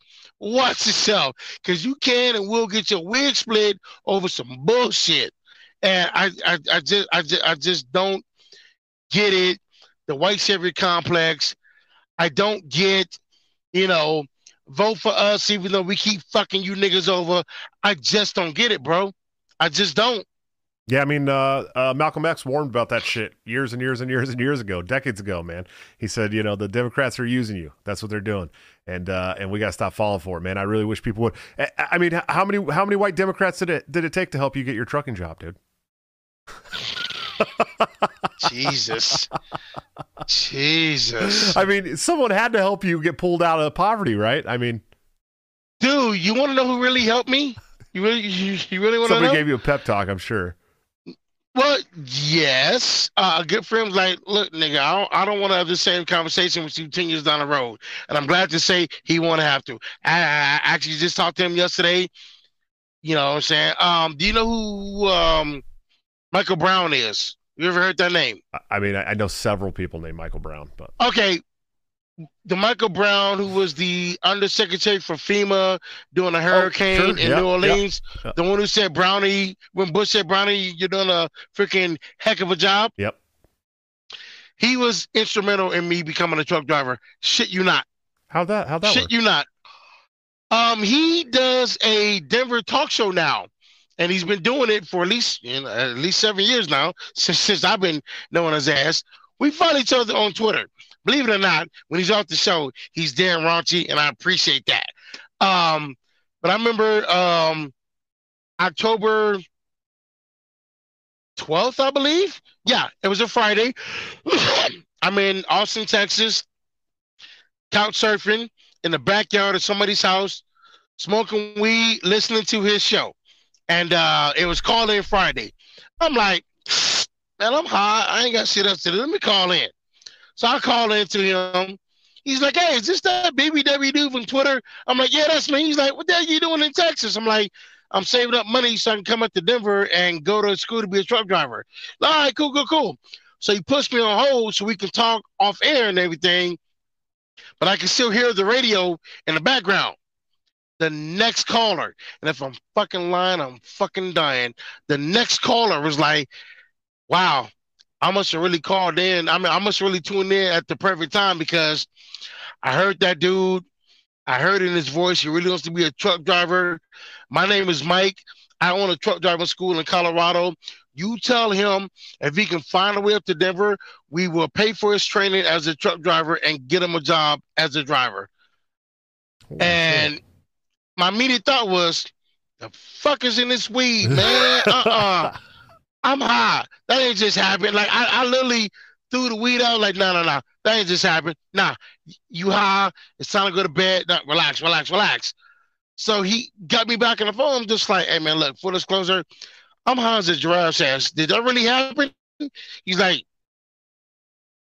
Watch yourself, because you can and will get your wig split over some bullshit. And I, I, I just, I just, I just don't get it. The white Chevy complex. I don't get, you know, vote for us even though we keep fucking you niggas over. I just don't get it, bro. I just don't. Yeah, I mean, uh, uh, Malcolm X warned about that shit years and years and years and years ago, decades ago, man. He said, you know, the Democrats are using you. That's what they're doing, and uh, and we got to stop falling for it, man. I really wish people would. I, I mean, how many how many white Democrats did it did it take to help you get your trucking job, dude? Jesus. Jesus. I mean, someone had to help you get pulled out of poverty, right? I mean, Dude, you want to know who really helped me? You really, you, you really want to somebody gave you a pep talk, I'm sure. Well, yes. Uh, a good friend was like, look, nigga, I don't, I don't want to have the same conversation with you 10 years down the road. And I'm glad to say he won't have to. I, I actually just talked to him yesterday. You know what I'm saying? Um, do you know who um, Michael Brown is? You ever heard that name? I- mean, I know several people named Michael Brown, but Okay, the Michael Brown who was the undersecretary for FEMA during a hurricane sure. in New Orleans, the one who said Brownie when Bush said Brownie, you're doing a freaking heck of a job. yep. He was instrumental in me becoming a truck driver. Shit, you not. How'd that how'd that Shit, work? you not. Um, he does a Denver talk show now, and he's been doing it for at least you know, at least seven years now since since I've been knowing his ass. We follow each other on Twitter. Believe it or not, when he's off the show, he's damn raunchy, and I appreciate that. Um, but I remember um, October 12th, I believe. Yeah, it was a Friday. [CLEARS THROAT] I'm in Austin, Texas, couch surfing in the backyard of somebody's house, smoking weed, listening to his show. And uh, it was call in Friday. I'm like, [SNIFFS] man, I'm high. I ain't got shit else to do. Let me call in. So I call into him. He's like, hey, is this that BBW dude from Twitter? I'm like, yeah, that's me. He's like, what the hell are you doing in Texas? I'm like, I'm saving up money so I can come up to Denver and go to school to be a truck driver. All right, cool, cool, cool. So he puts me on hold so we can talk off air and everything, but I can still hear the radio in the background. The next caller, and if I'm fucking lying, I'm fucking dying. The next caller was like, wow, I must have really called in. I mean, I must really tuned in at the perfect time because I heard that dude. I heard in his voice he really wants to be a truck driver. My name is Mike. I own a truck driving school in Colorado. You tell him if he can find a way up to Denver, we will pay for his training as a truck driver and get him a job as a driver. And my immediate thought was, the fuck is in this weed, man? [LAUGHS] uh-uh. I'm high. That ain't just happened. Like I, I literally threw the weed out. Like no, no, no. That ain't just happened. Nah, you high. It's time to go to bed. Nah, relax, relax, relax. So he got me back on the phone. I'm Just like, hey man, look, full disclosure, I'm high as a giraffe's ass. Did that really happen? He's like,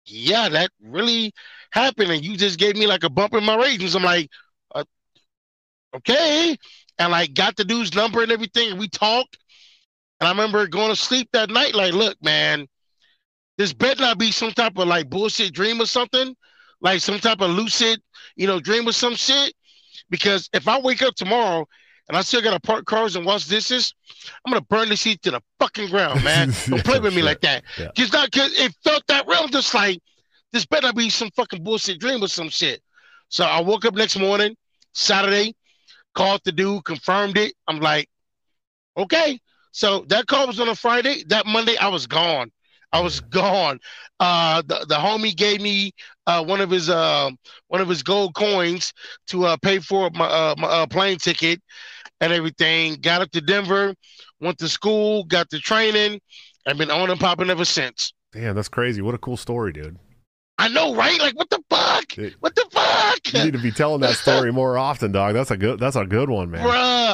yeah, that really happened, and you just gave me like a bump in my ratings. I'm like, uh, okay, and like got the dude's number and everything. And we talked, and I remember going to sleep that night. Like, look, man, this better not be some type of like bullshit dream or something, like some type of lucid, you know, dream or some shit. Because if I wake up tomorrow and I still gotta park cars and wash dishes, I'm gonna burn this shit to the fucking ground, [LAUGHS] man. Don't play with me sure. like that. Yeah. Just not cause it felt that real. Just like this better not be some fucking bullshit dream or some shit. So I woke up next morning, Saturday, called the dude, confirmed it. I'm like, okay. So that call was on a Friday. That Monday, I was gone. I was gone. Uh, the, the homie gave me uh, one of his uh, one of his gold coins to uh, pay for my, uh, my uh, plane ticket and everything. Got up to Denver, went to school, got the training, and been on and popping ever since. Damn, that's crazy. What a cool story, dude. I know, right? Like, what the fuck? It- What the fuck? You need to be telling that story [LAUGHS] more often, dog. That's a good that's a good one, man. Bruh,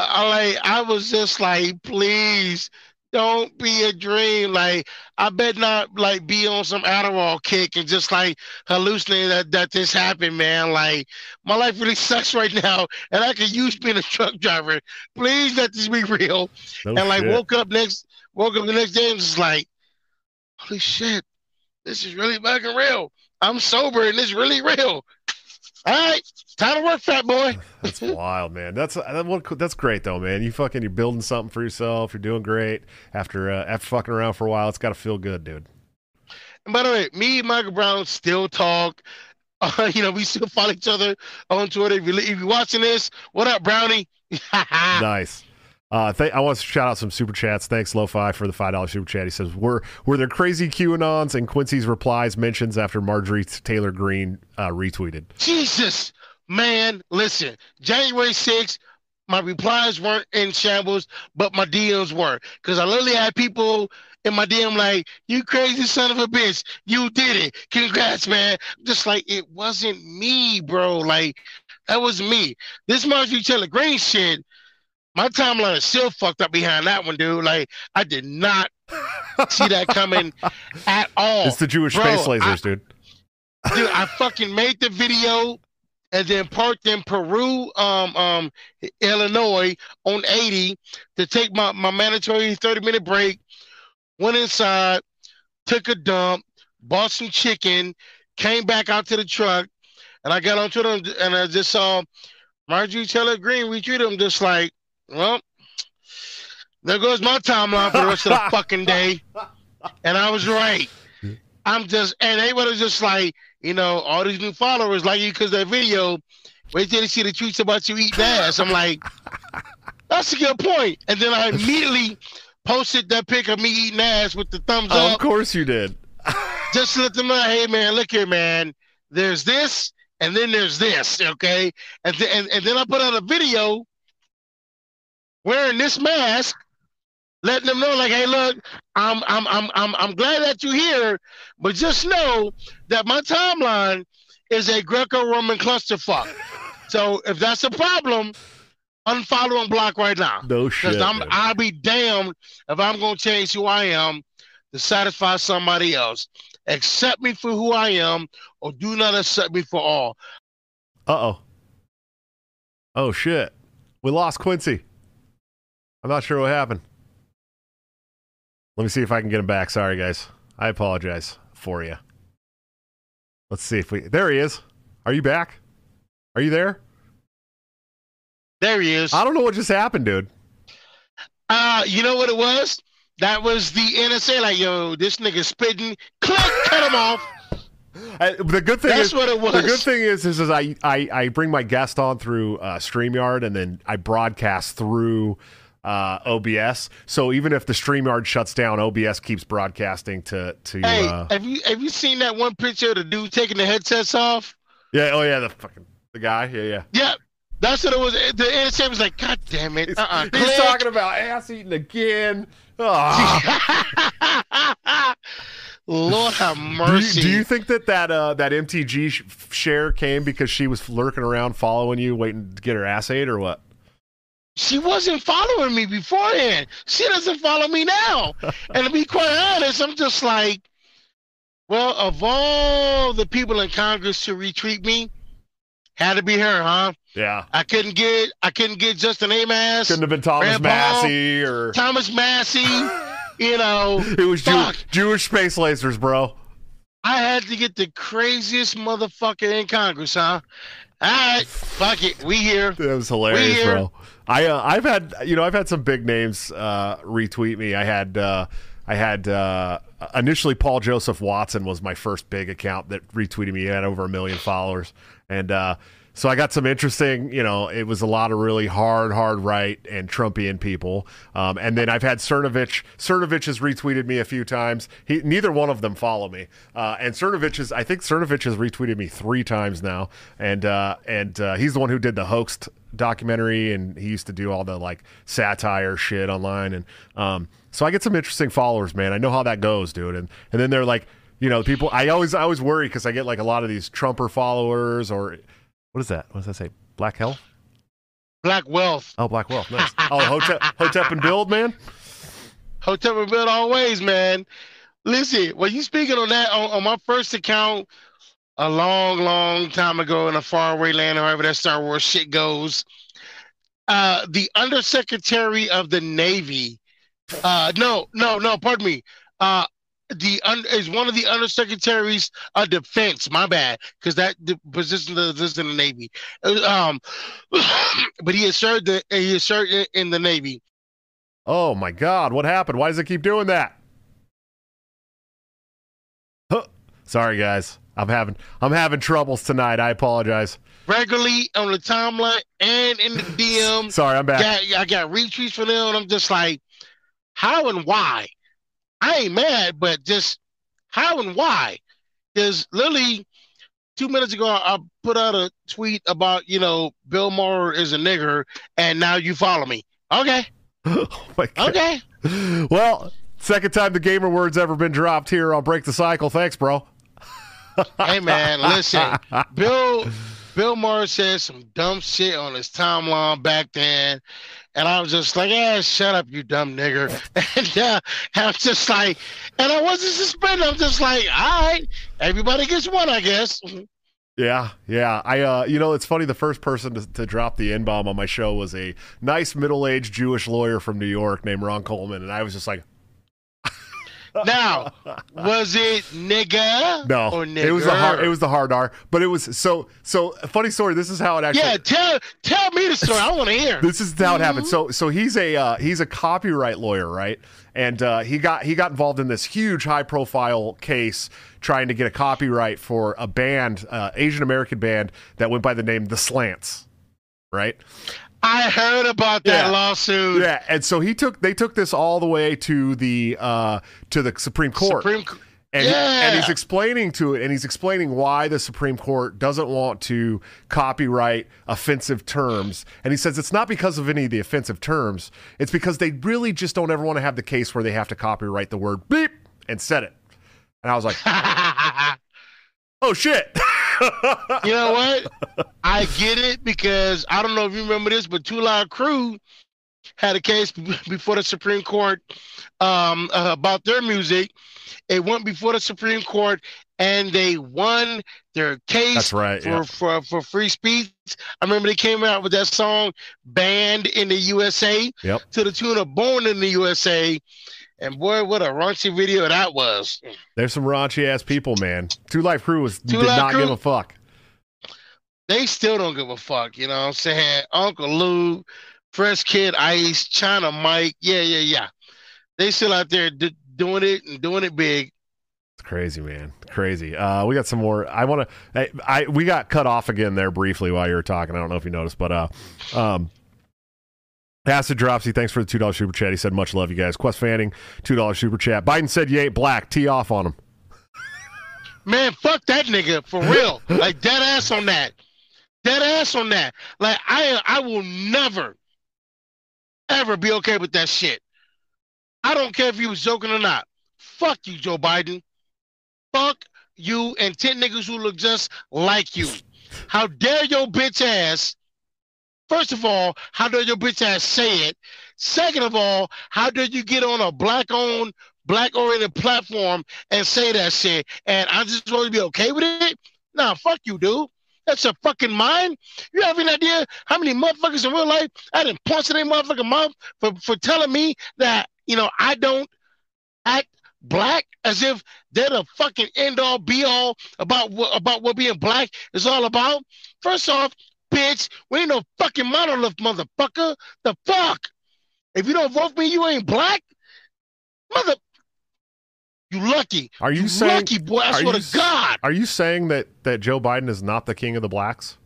I like I was just like, please don't be a dream. Like I bet not like be on some Adderall kick and just like hallucinate that, that this happened, man. Like my life really [LAUGHS] sucks right now, and I could use being a truck driver. Please let this be real. No and like shit. woke up next woke up the next day and just like, holy shit, this is really fucking real. I'm sober and it's really real. All right, time to work, fat boy. [LAUGHS] That's wild, man. That's that's great though, man. You fucking you're building something for yourself. You're doing great after uh, after fucking around for a while. It's got to feel good, dude. And by the way, me and Michael Brown still talk. Uh, [LAUGHS] you know, we still follow each other on Twitter. If, you, if you're watching this, what up, Brownie? [LAUGHS] nice. Uh, th- I want to shout out some super chats. Thanks, Lo-Fi, for the five dollars super chat. He says, "Were were there crazy QAnons and Quincy's replies mentions after Marjorie Taylor Greene uh, retweeted?" Jesus, man, listen. January 6th, my replies weren't in shambles, but my DMs were. Because I literally had people in my DM like, you crazy son of a bitch. You did it. Congrats, man. Just like, it wasn't me, bro. Like, that was me. This Marjorie Taylor Greene shit, my timeline is still fucked up behind that one, dude. Like, I did not see that coming [LAUGHS] at all. It's the Jewish Bro, space I- lasers, dude. dude, I fucking made the video and then parked in Peru, um, um, Illinois on 80 to take my, my mandatory 30 minute break. Went inside, took a dump, bought some chicken, came back out to the truck, and I got onto them and I just saw Marjorie Taylor Greene retweet them just like, well, there goes my timeline for the rest of the fucking day. And I was right. I'm just, and everybody was just like, you know, all these new followers like you because that video. Wait till they see the tweets about you eating ass. I'm like, that's a good point. And then I immediately posted that pic of me eating ass with the thumbs Oh, of course you did. just to let them know, hey man, look here, man. There's this, and then there's this, okay? And th- and, and then I put out a video wearing this mask, letting them know, like, hey, look, I'm I'm I'm I'm I'm glad that you're here, but just know that my timeline is a Greco-Roman clusterfuck. so if that's a problem, unfollow and block right now. No shit. Because I'm man. I'll be damned if I'm gonna change who I am to satisfy somebody else. Accept me for who I am, or do not accept me for all. Uh oh. Oh shit. We lost Quincy. I'm not sure what happened. Let me see if I can get him back. Sorry, guys. I apologize for you. Let's see if we. There he is. Are you back? Are you there? There he is. I don't know what just happened, dude. Uh, you know what it was? That was the NSA. Like, yo, this nigga spitting. Click, cut him off. [LAUGHS] I, the good thing That's is, what it was. The good thing is, is, is I, I, I bring my guest on through uh, Streamyard, and then I broadcast through uh, OBS. So even if the Streamyard shuts down, OBS keeps broadcasting to to. Hey, uh, have you have you seen that one picture of the dude taking the headsets off? yeah. Oh yeah. The fucking the guy. Yeah. Yeah. Yeah, that's what it was. The NSA was like, God damn it. Uh-uh. he's talking about ass eating again. [LAUGHS] Ah. Lord have do, you, mercy. do you think that that uh, that MTG sh- share came because she was lurking around following you, waiting to get her ass ate, or what? She wasn't following me beforehand. She doesn't follow me now. [LAUGHS] and to be quite honest, I'm just like, well, of all the people in Congress to retweet me, had to be her, huh? Yeah. I couldn't get I couldn't get Justin Amash, Couldn't have been Thomas Grandpa. Massie or Thomas Massie, [LAUGHS] you know. it was Jew- Jewish space lasers, bro. I had to get the craziest motherfucker in Congress, huh? All right, fuck it, we here. That was hilarious, here. bro. I uh, I've had you know I've had some big names uh, retweet me. I had uh, I had uh, initially Paul Joseph Watson was my first big account that retweeted me. He had over a million followers, and uh, so I got some interesting. You know, it was a lot of really hard, hard right and Trumpian people. Um, and then I've had Cernovich. Cernovich has retweeted me a few times. He neither one of them follow me. Uh, and Cernovich is, I think Cernovich has retweeted me three times now, and uh, and uh, he's the one who did the hoaxed documentary and he used to do all the like satire shit online and um so I get some interesting followers man I know how that goes dude and and then they're like you know people I always I always worry because I get like a lot of these Trumper followers or what is that? What does that say? Black Health? Black wealth. oh Black Wealth. Nice. [LAUGHS] Oh Hotep Hotep and Build man? Hotel built always, man. Listen, when you speaking on that on, on my first account a long, long time ago in a faraway land, however that Star Wars shit goes, uh, the Undersecretary of the Navy, uh, no, no, no, pardon me, uh, the is one of the undersecretaries of defense. My bad, because that the position is in the Navy. Uh, Um, [COUGHS] but he has served the he has served in- in the Navy. Oh my God, what happened? Why does it keep doing that? Huh. Sorry, guys. I'm having I'm having troubles tonight. I apologize. regularly on the timeline and in the [LAUGHS] DM. Sorry, I'm back. Got, I got retweets for them, and I'm just like, how and why? I ain't mad, but just how and why? Because literally two minutes ago, I put out a tweet about you know Bill Maher is a nigger, and now you follow me. Okay, [LAUGHS] oh okay. Well, second time the gamer word's ever been dropped here on Break the Cycle. Thanks, bro. hey man, listen, [LAUGHS] Bill Bill Maher said some dumb shit on his timeline back then, and I was just like, "Yeah, shut up, you dumb nigger." [LAUGHS] And uh, I'm just like, and I wasn't suspended. I'm just like, all right, everybody gets one, I guess. Yeah, yeah. I, uh, you know, it's funny. The first person to, to drop the N bomb on my show was a nice middle-aged Jewish lawyer from New York named Ron Coleman, and I was just like, Now, was it nigga? no, or nigger? it was the hard, it was the hard R. But it was so, so. Funny story. This is how it actually. Yeah, tell tell me the story. I want to hear. This is how it happened. So, so he's a uh, he's a copyright lawyer, right? And uh, he got he got involved in this huge high profile case trying to get a copyright for a band, uh, Asian American band that went by the name The Slants, right? I heard about that Yeah. lawsuit. Yeah, and so he took they took this all the way to the uh, to the Supreme Court. Supreme Court. and, he- and he's explaining to it and he's explaining why the supreme court doesn't want to copyright offensive terms and he says it's not because of any of the offensive terms it's because they really just don't ever want to have the case where they have to copyright the word beep and said it and i was like [LAUGHS] oh shit [LAUGHS] you know what? I get it because I don't know if you remember this, but Two Live Crew had a case before the Supreme Court um, uh, about their music. It went before the Supreme Court and they won their case That's right, for, yeah. for, for free speech. I remember they came out with that song Banned in the USA Yep. to the tune of Born in the USA. And boy, what a raunchy video that was. there's some raunchy ass people man two live crew was Two did Live not Crew? give a fuck they still don't give a fuck. You know what I'm saying? Uncle Luke, Fresh Kid Ice, China Mike. Yeah, yeah, yeah. They still out there d- doing it and doing it big. It's crazy, man. Crazy. Uh, we got some more. I want to. I, I we got cut off again there briefly while you were talking. I don't know if you noticed, but uh, um, Acid Dropsy, thanks for the two dollars super chat. He said much love, you guys. Quest Fanning, two dollars super chat. Biden said you ain't black. Tee off on him. Man, fuck that nigga for [LAUGHS] real. like dead ass on that. Dead ass on that. Like I I will never ever be okay with that shit. I don't care if he was joking or not. Fuck you, Joe Biden. Fuck you and 10 niggas who look just like you. How dare your bitch ass? First of all, how dare your bitch ass say it? Second of all, how dare you get on a black owned, black oriented platform and say that shit? And I'm just supposed to be okay with it? Nah, fuck you, dude. That's a fucking mind. You have any idea how many motherfuckers in real life I didn't punch in their motherfucking mouth for, for telling me that, you know, I don't act black as if they're the fucking end all be all about about what being black is all about? First off, bitch, we ain't no fucking monolith, motherfucker. The fuck? If you don't vote for me, you ain't black? Mother you lucky. Are you saying- lucky boy? I swear you to God. Are you saying that that Joe Biden is not the king of the blacks?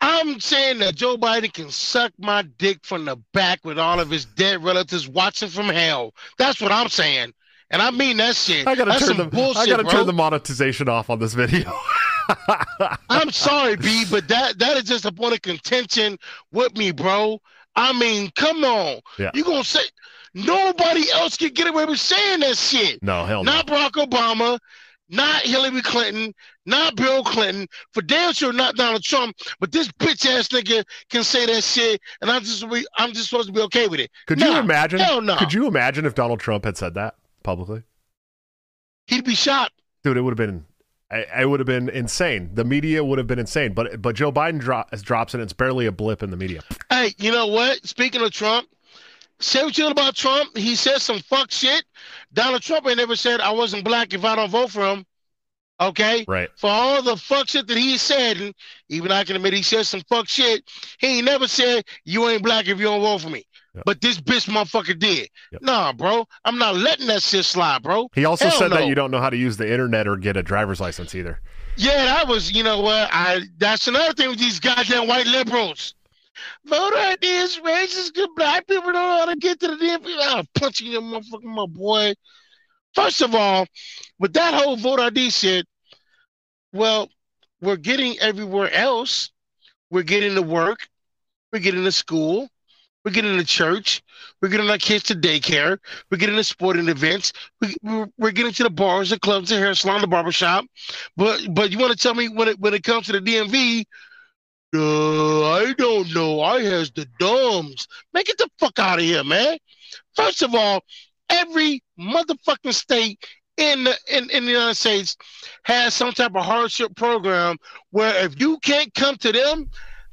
I'm saying that Joe Biden can suck my dick from the back with all of his dead relatives watching from hell. That's what I'm saying. And I mean that shit. I gotta That's turn the bullshit, I gotta bro. turn the monetization off on this video. [LAUGHS] I'm sorry, B, but that that is just a point of contention with me, bro. I mean, come on. Yeah. You gonna say nobody else can get away with saying that shit? no, hell no. Not Barack Obama, not Hillary Clinton, not Bill Clinton, for damn sure not Donald Trump. But this bitch ass nigga can say that shit, and I'm just we, I'm just supposed to be okay with it. Could you imagine? Hell no. Could you imagine if Donald Trump had said that publicly? He'd be shot. Dude, it would have been. I- It would have been insane. The media would have been insane. But but Joe Biden dro- drops it. and It's barely a blip in the media. Hey, you know what? Speaking of Trump, say what you want about Trump. He said some fuck shit. Donald Trump ain't never said I wasn't black if I don't vote for him. Okay? Right. For all the fuck shit that he said, and even I can admit he said some fuck shit, he ain't never said you ain't black if you don't vote for me. Yep. But this bitch motherfucker did. Yep. Nah, bro. I'm not letting that shit slide, bro. He also Hell said no. that you don't know how to use the internet or get a driver's license either. Yeah, that was, you know what? I that's another thing with these goddamn white liberals. Voter ID is racist because black people don't know how to get to the DMV. I'm punching your motherfucking my boy. First of all, with that whole voter ID shit, well, we're getting everywhere else. We're getting to work. We're getting to school. We're getting to church. We're getting our kids to daycare. We're getting to sporting events. We, we're, we're getting to the bars, the clubs, the hair salon, the barbershop. But but you want to tell me when it when it comes to the DMV? Uh, I don't know. I has the dumbs. Man, get the fuck out of here, man. First of all, every motherfucking state in the in, in the United States has some type of hardship program where if you can't come to them,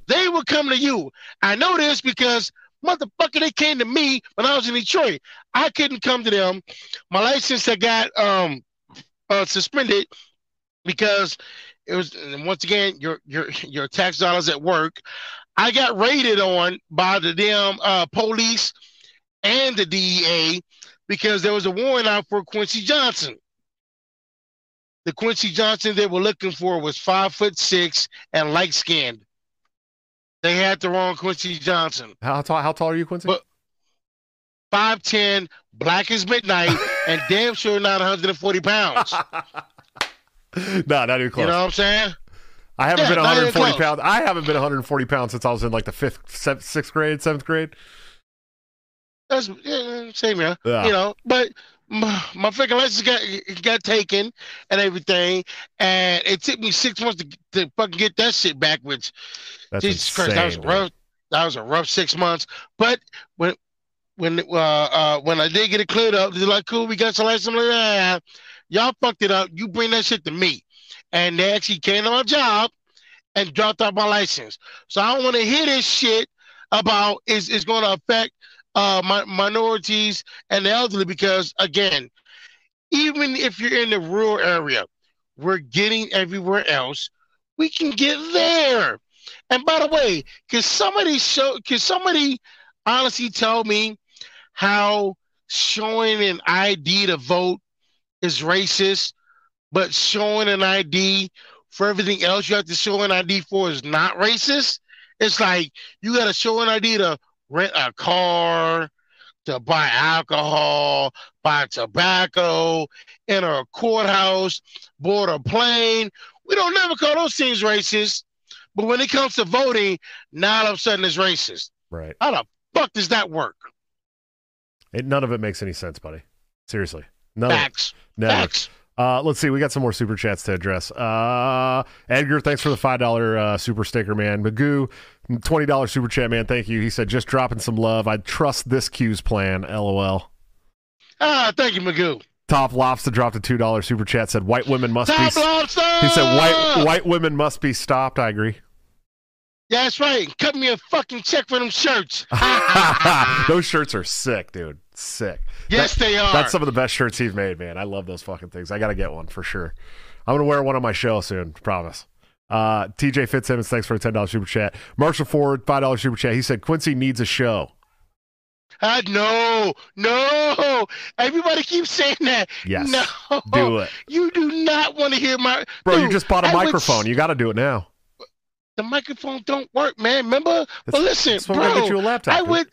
they will come to you. I know this because motherfucker, they came to me when I was in Detroit. I couldn't come to them. My license had got um uh, suspended because it was once again your your your tax dollars at work. I got raided on by the damn uh, police and the DEA because there was a warrant out for Quincy Johnson. The Quincy Johnson they were looking for was five foot six and light skinned. They had the wrong Quincy Johnson. How tall? How tall are you, Quincy? But- 5'10, black as midnight, [LAUGHS] and damn sure not 140 pounds. [LAUGHS] no, not even close. You know what I'm saying? I haven't Yeah, been 140 pounds. I haven't been 140 pounds since I was in like the fifth, seventh, sixth grade, seventh grade. That's yeah, same here. Yeah. You know, but [SIGHS] my, my freaking license got got taken and everything, and it took me six months to, to fucking get that shit back. Which That's Jesus insane. Christ, that was dude. rough. That was a rough six months. But when when uh, uh when I did get it cleared up, they're like, "Cool, we got your license." Like, "Ah, y'all fucked it up. You bring that shit to me." And they actually came to my job and dropped out my license. So I don't want to hear this shit about is is going to affect uh minorities and the elderly because again, even if you're in the rural area, we're getting everywhere else. We can get there. And by the way, can somebody show? Can somebody honestly tell me how showing an ID to vote is racist, but showing an ID for everything else you have to show an ID for is not racist? It's like you got to show an ID to rent a car, to buy alcohol, buy tobacco, enter a courthouse, board a plane. We don't never call those things racist. But when it comes to voting, now all of a sudden it's racist. Right. How the fuck does that work? It, none of it makes any sense, buddy. Seriously. None of it. Facts. Never. Facts. Uh, let's see. We got some more super chats to address. Uh, Edgar, thanks for the five dollar uh, super sticker, man. Magoo, twenty dollar super chat, man. Thank you. He said just dropping some love. I trust this Q's plan. LOL. Ah, thank you, Magoo. Top Lobster dropped a two dollar super chat. Said white women must Top be. lobster. He said white white women must be stopped. I agree. Yeah, that's right. Cut me a fucking check for them shirts. [LAUGHS] [LAUGHS] those shirts are sick, dude. Sick. yes, they are. That's some of the best shirts he's made, man. I love those fucking things. I gotta get one for sure. I'm gonna wear one on my show soon. Promise. Uh, TJ Fitzsimmons, thanks for a ten dollars super chat. Marshall Ford, five dollars super chat. He said Quincy needs a show. Ah, no, no. Everybody keeps saying that. Yes, No. do it, You do not want to hear my. bro. you just bought a I microphone. s- You got to do it now. the microphone don't work, man. Remember? but listen, that's bro, we're get you a laptop, I dude. would,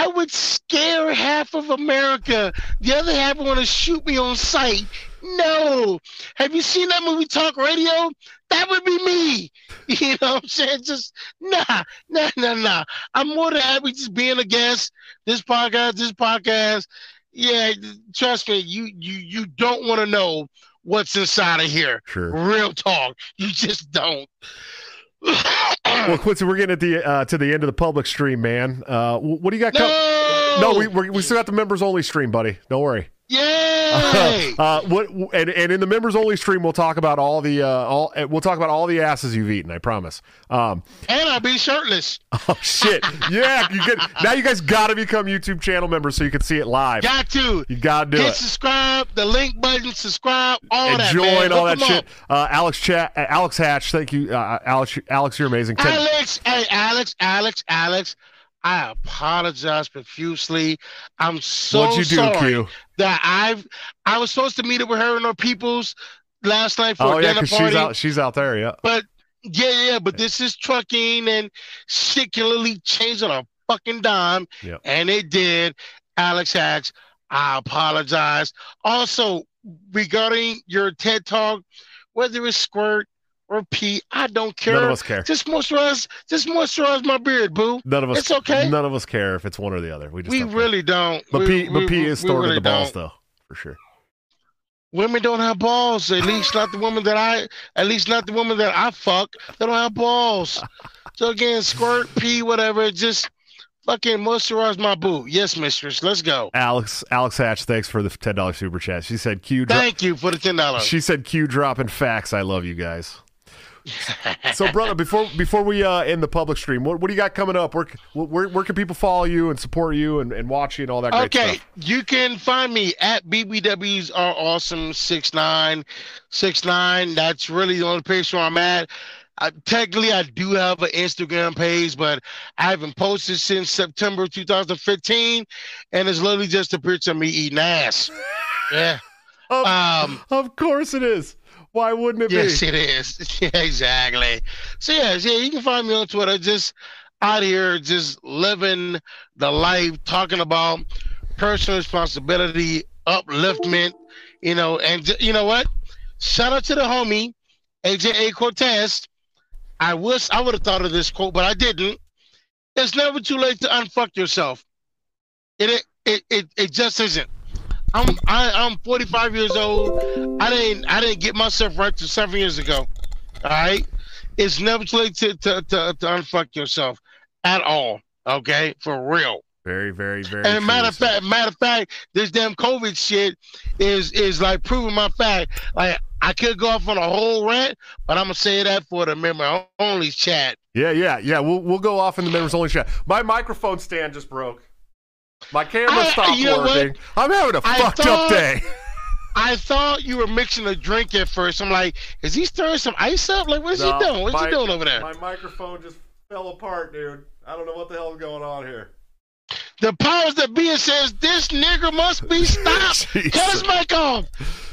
I would scare half of America. The other half want to shoot me on sight. No. Have you seen that movie Talk Radio? That would be me. [LAUGHS] You know what I'm saying? Just nah, nah, nah, nah. I'm more than happy just being a guest. This podcast, this podcast. Yeah, trust me, you you you don't want to know what's inside of here. Sure. Real talk. You just don't. [LAUGHS] Well, Quincy, we're getting at the uh, to the end of the public stream, man. Uh, what do you got? no, no, we we we still got the members only stream, buddy. Don't worry. Yay! [LAUGHS] uh, what and, and in the members only stream, we'll talk about all the uh, all we'll talk about all the asses you've eaten. I promise. Um, and I'll be shirtless. [LAUGHS] oh shit! Yeah, you get now. You guys got to become YouTube channel members so you can see it live. Got to. You got to do Hit it. subscribe, the link button, subscribe, all And that. join all that shit. Uh, Alex Chat, Alex Hatch, thank you, uh, Alex. Alex, you're amazing. Alex, hey, Alex, Alex, Alex. I apologize profusely. I'm so What'd you do, sorry Q? that I've I was supposed to meet up with her and her peoples last night for Oh a yeah, dinner party. she's out. She's out there. Yeah. But yeah, yeah, but this is trucking and shit can literally change on a fucking dime. Yep. And it did. Alex Hacks, I apologize. Also, regarding your TED talk, whether it's squirt or pee, I don't care. None of us care. Just moisturize, just moisturize my beard, boo. None of us. It's okay. None of us care if it's one or the other. We just. We don't really don't. But we, P, but we- P is stored really in the balls don't. though, for sure. Women don't have balls. At least not the woman that I. At least not the woman that I fuck. They don't have balls. [LAUGHS] So again, squirt, pee, whatever. Just fucking moisturize my boo. Yes, mistress. Let's go. Alex Alex Hatch, thanks for the ten dollars super chat. She said Q. Dro- Thank you for the ten dollars. she said Q dropping facts. I love you guys. So, brother, before before we uh, end the public stream, what, what do you got coming up? Where where, where can people follow you and support you and, and watch you and all that great Okay, stuff? you can find me at BBWs are awesome six nine six nine. That's really the only place where I'm at. I, technically, I do have an Instagram page, but I haven't posted since September 2015, and it's literally just a picture of me eating ass. [LAUGHS] Yeah. Of, Um. of course it is. Why wouldn't it Yes, be? Yes, it is. [LAUGHS] Yeah, exactly. So yeah, yeah, you can find me on Twitter. Just out here, just living the life, talking about personal responsibility, upliftment. You know, and you know what? Shout out to the homie AJA Cortes. I wish I would have thought of this quote, but I didn't. It's never too late to unfuck yourself. It it it, it just isn't. I'm I, I'm 45 years old. I didn't I didn't get myself right to seven years ago. All right, it's never too late to to to, to unfuck yourself at all. Okay, for real. Very, very, very. And matter of fact, matter of fact, this damn COVID shit is is like proving my fact. Like I could go off on a whole rant, but I'm gonna say that for the member only chat. Yeah, yeah, yeah. We'll we'll go off in the members only chat. My microphone stand just broke. My camera I- stopped you know what? working. I'm having a I fucked up day. [LAUGHS] I thought you were mixing a drink at first. I'm like, is he stirring some ice up? Like, what's No, he doing? What's my- he doing over there? My microphone just fell apart, dude. I don't know what the hell is going on here. The powers that be says this nigger must be [LAUGHS] stopped. Cut his mic off.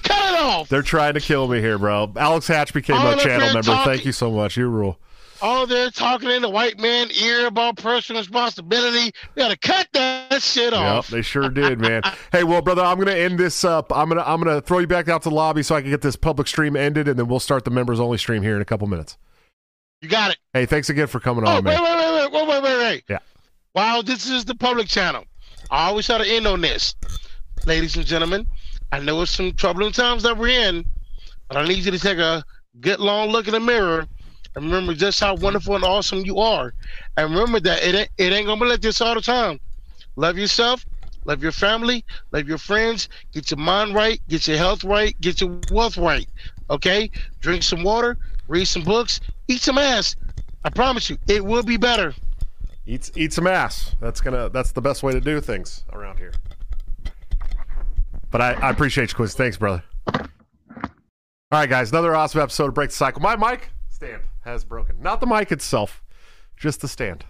Cut it off. They're trying to kill me here, bro. Alex Hatch became All a channel member. talking- Thank you so much. You rule. All they're talking in the white man ear about personal responsibility. We gotta cut that shit off. Yep, they sure did, [LAUGHS] man. hey, well, brother, I'm gonna end this up. I'm gonna I'm gonna throw you back out to the lobby so I can get this public stream ended, and then we'll start the members only stream here in a couple minutes. You got it. Hey, thanks again for coming Oh, on, wait, man. wait, wait, wait, wait, wait, wait, wait. Yeah. Wow, this is the public channel. I always try to end on this. Ladies and gentlemen, I know it's some troubling times that we're in, but I need you to take a good long look in the mirror and remember just how wonderful and awesome you are. And remember that it ain't, it ain't gonna be like this all the time. Love yourself, love your family, love your friends, get your mind right, get your health right, get your wealth right. Okay? Drink some water, read some books, eat some ass. I promise you, it will be better. Eat eat some ass. That's gonna that's the best way to do things around here. But I, I appreciate you, Quiz. Thanks, brother. All right, guys, another awesome episode of Break the Cycle. My mic stand has broken. Not the mic itself, just the stand.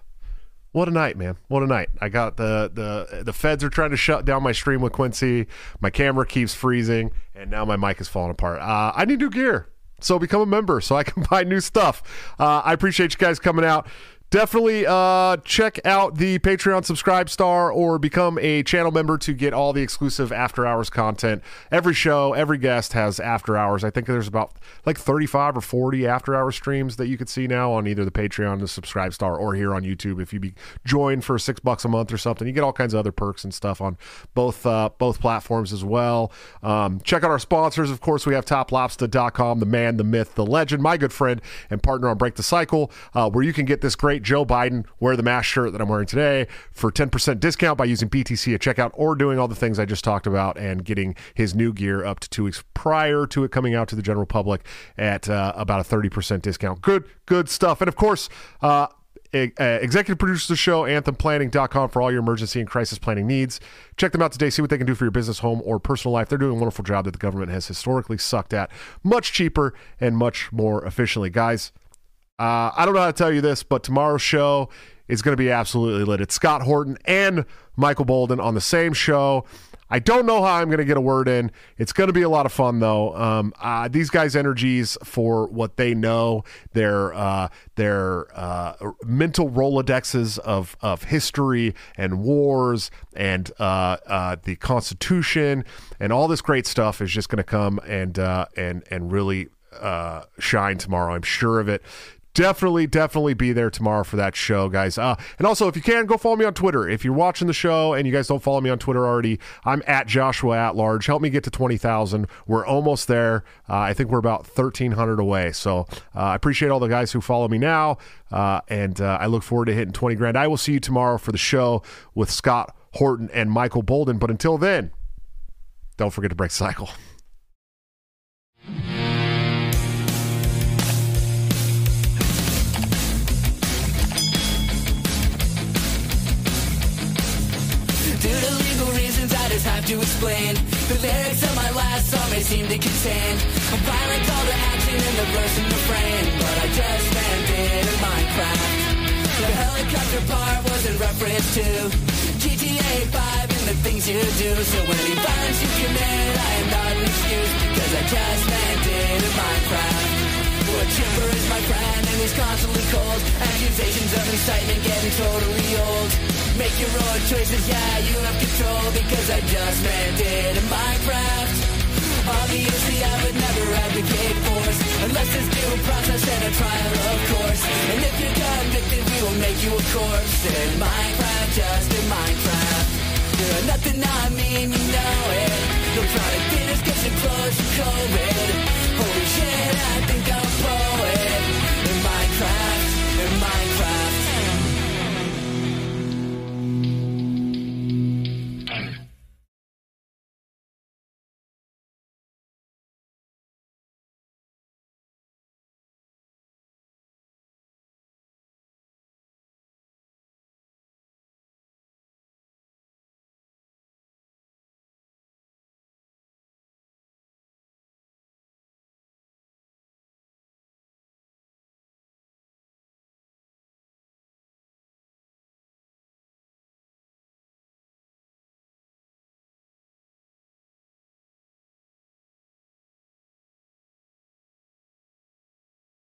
What a night, man! What a night! I got the the the feds are trying to shut down my stream with Quincy. My camera keeps freezing, and now my mic is falling apart. Uh, I need new gear, so become a member so I can [LAUGHS] buy new stuff. Uh, I appreciate you guys coming out. Definitely uh, check out the Patreon subscribe star or become a channel member to get all the exclusive after hours content. Every show, every guest has after hours. I think there's about like 35 or 40 after hour streams that you could see now on either the Patreon, the subscribe star, or here on YouTube. If you be join for six bucks a month or something, you get all kinds of other perks and stuff on both uh, both platforms as well. Um, check out our sponsors. Of course, we have toplobster.com, the man, the myth, the legend, my good friend and partner on Break the Cycle, uh, where you can get this great Joe Biden wear the mask shirt that I'm wearing today for 10% discount by using BTC at checkout or doing all the things I just talked about and getting his new gear up to two weeks prior to it coming out to the general public at uh, about a 30% discount. Good, good stuff. And of course, uh, uh, executive producer of the show, anthemplanning.com for all your emergency and crisis planning needs. Check them out today. See what they can do for your business, home, or personal life. They're doing a wonderful job that the government has historically sucked at much cheaper and much more efficiently. Guys, uh, I don't know how to tell you this, but tomorrow's show is going to be absolutely lit. It's Scott Horton and Michael Boldin on the same show. I don't know how I'm going to get a word in. It's going to be a lot of fun, though. Um, uh, these guys' energies for what they know, their uh, their uh, mental rolodexes of of history and wars and uh, uh, the Constitution and all this great stuff is just going to come and uh, and and really shine tomorrow. I'm sure of it. Definitely, definitely be there tomorrow for that show, guys. Uh, and also, if you can, go follow me on Twitter. If you're watching the show and you guys don't follow me on Twitter already, I'm at Joshua at large. Help me get to 20,000. We're almost there. Uh, I think we're about 1,300 away. So uh, I appreciate all the guys who follow me now. Uh, and uh, I look forward to hitting 20 grand. I will see you tomorrow for the show with Scott Horton and Michael Boldin. But until then, don't forget to break cycle. [LAUGHS] to explain. The lyrics of my last song may seem to contain a violent call to action in the verse and refrain, but I just landed in Minecraft. The helicopter part was in reference to GTA 5 and the things you do. So any violence you commit, I am not an excuse because I just landed in Minecraft. Well, Chipper is my friend and he's constantly cold. Accusations of incitement getting totally old. Make your own choices, yeah, you have control because I just landed in Minecraft. Obviously, I would never advocate force unless there's due process and a trial, of course. And if you're convicted, we will make you a corpse in Minecraft, just in Minecraft. You're nothing I mean, you know it. No product dinners such COVID. Holy shit, I think I'm a poet. In Minecraft, in Minecraft.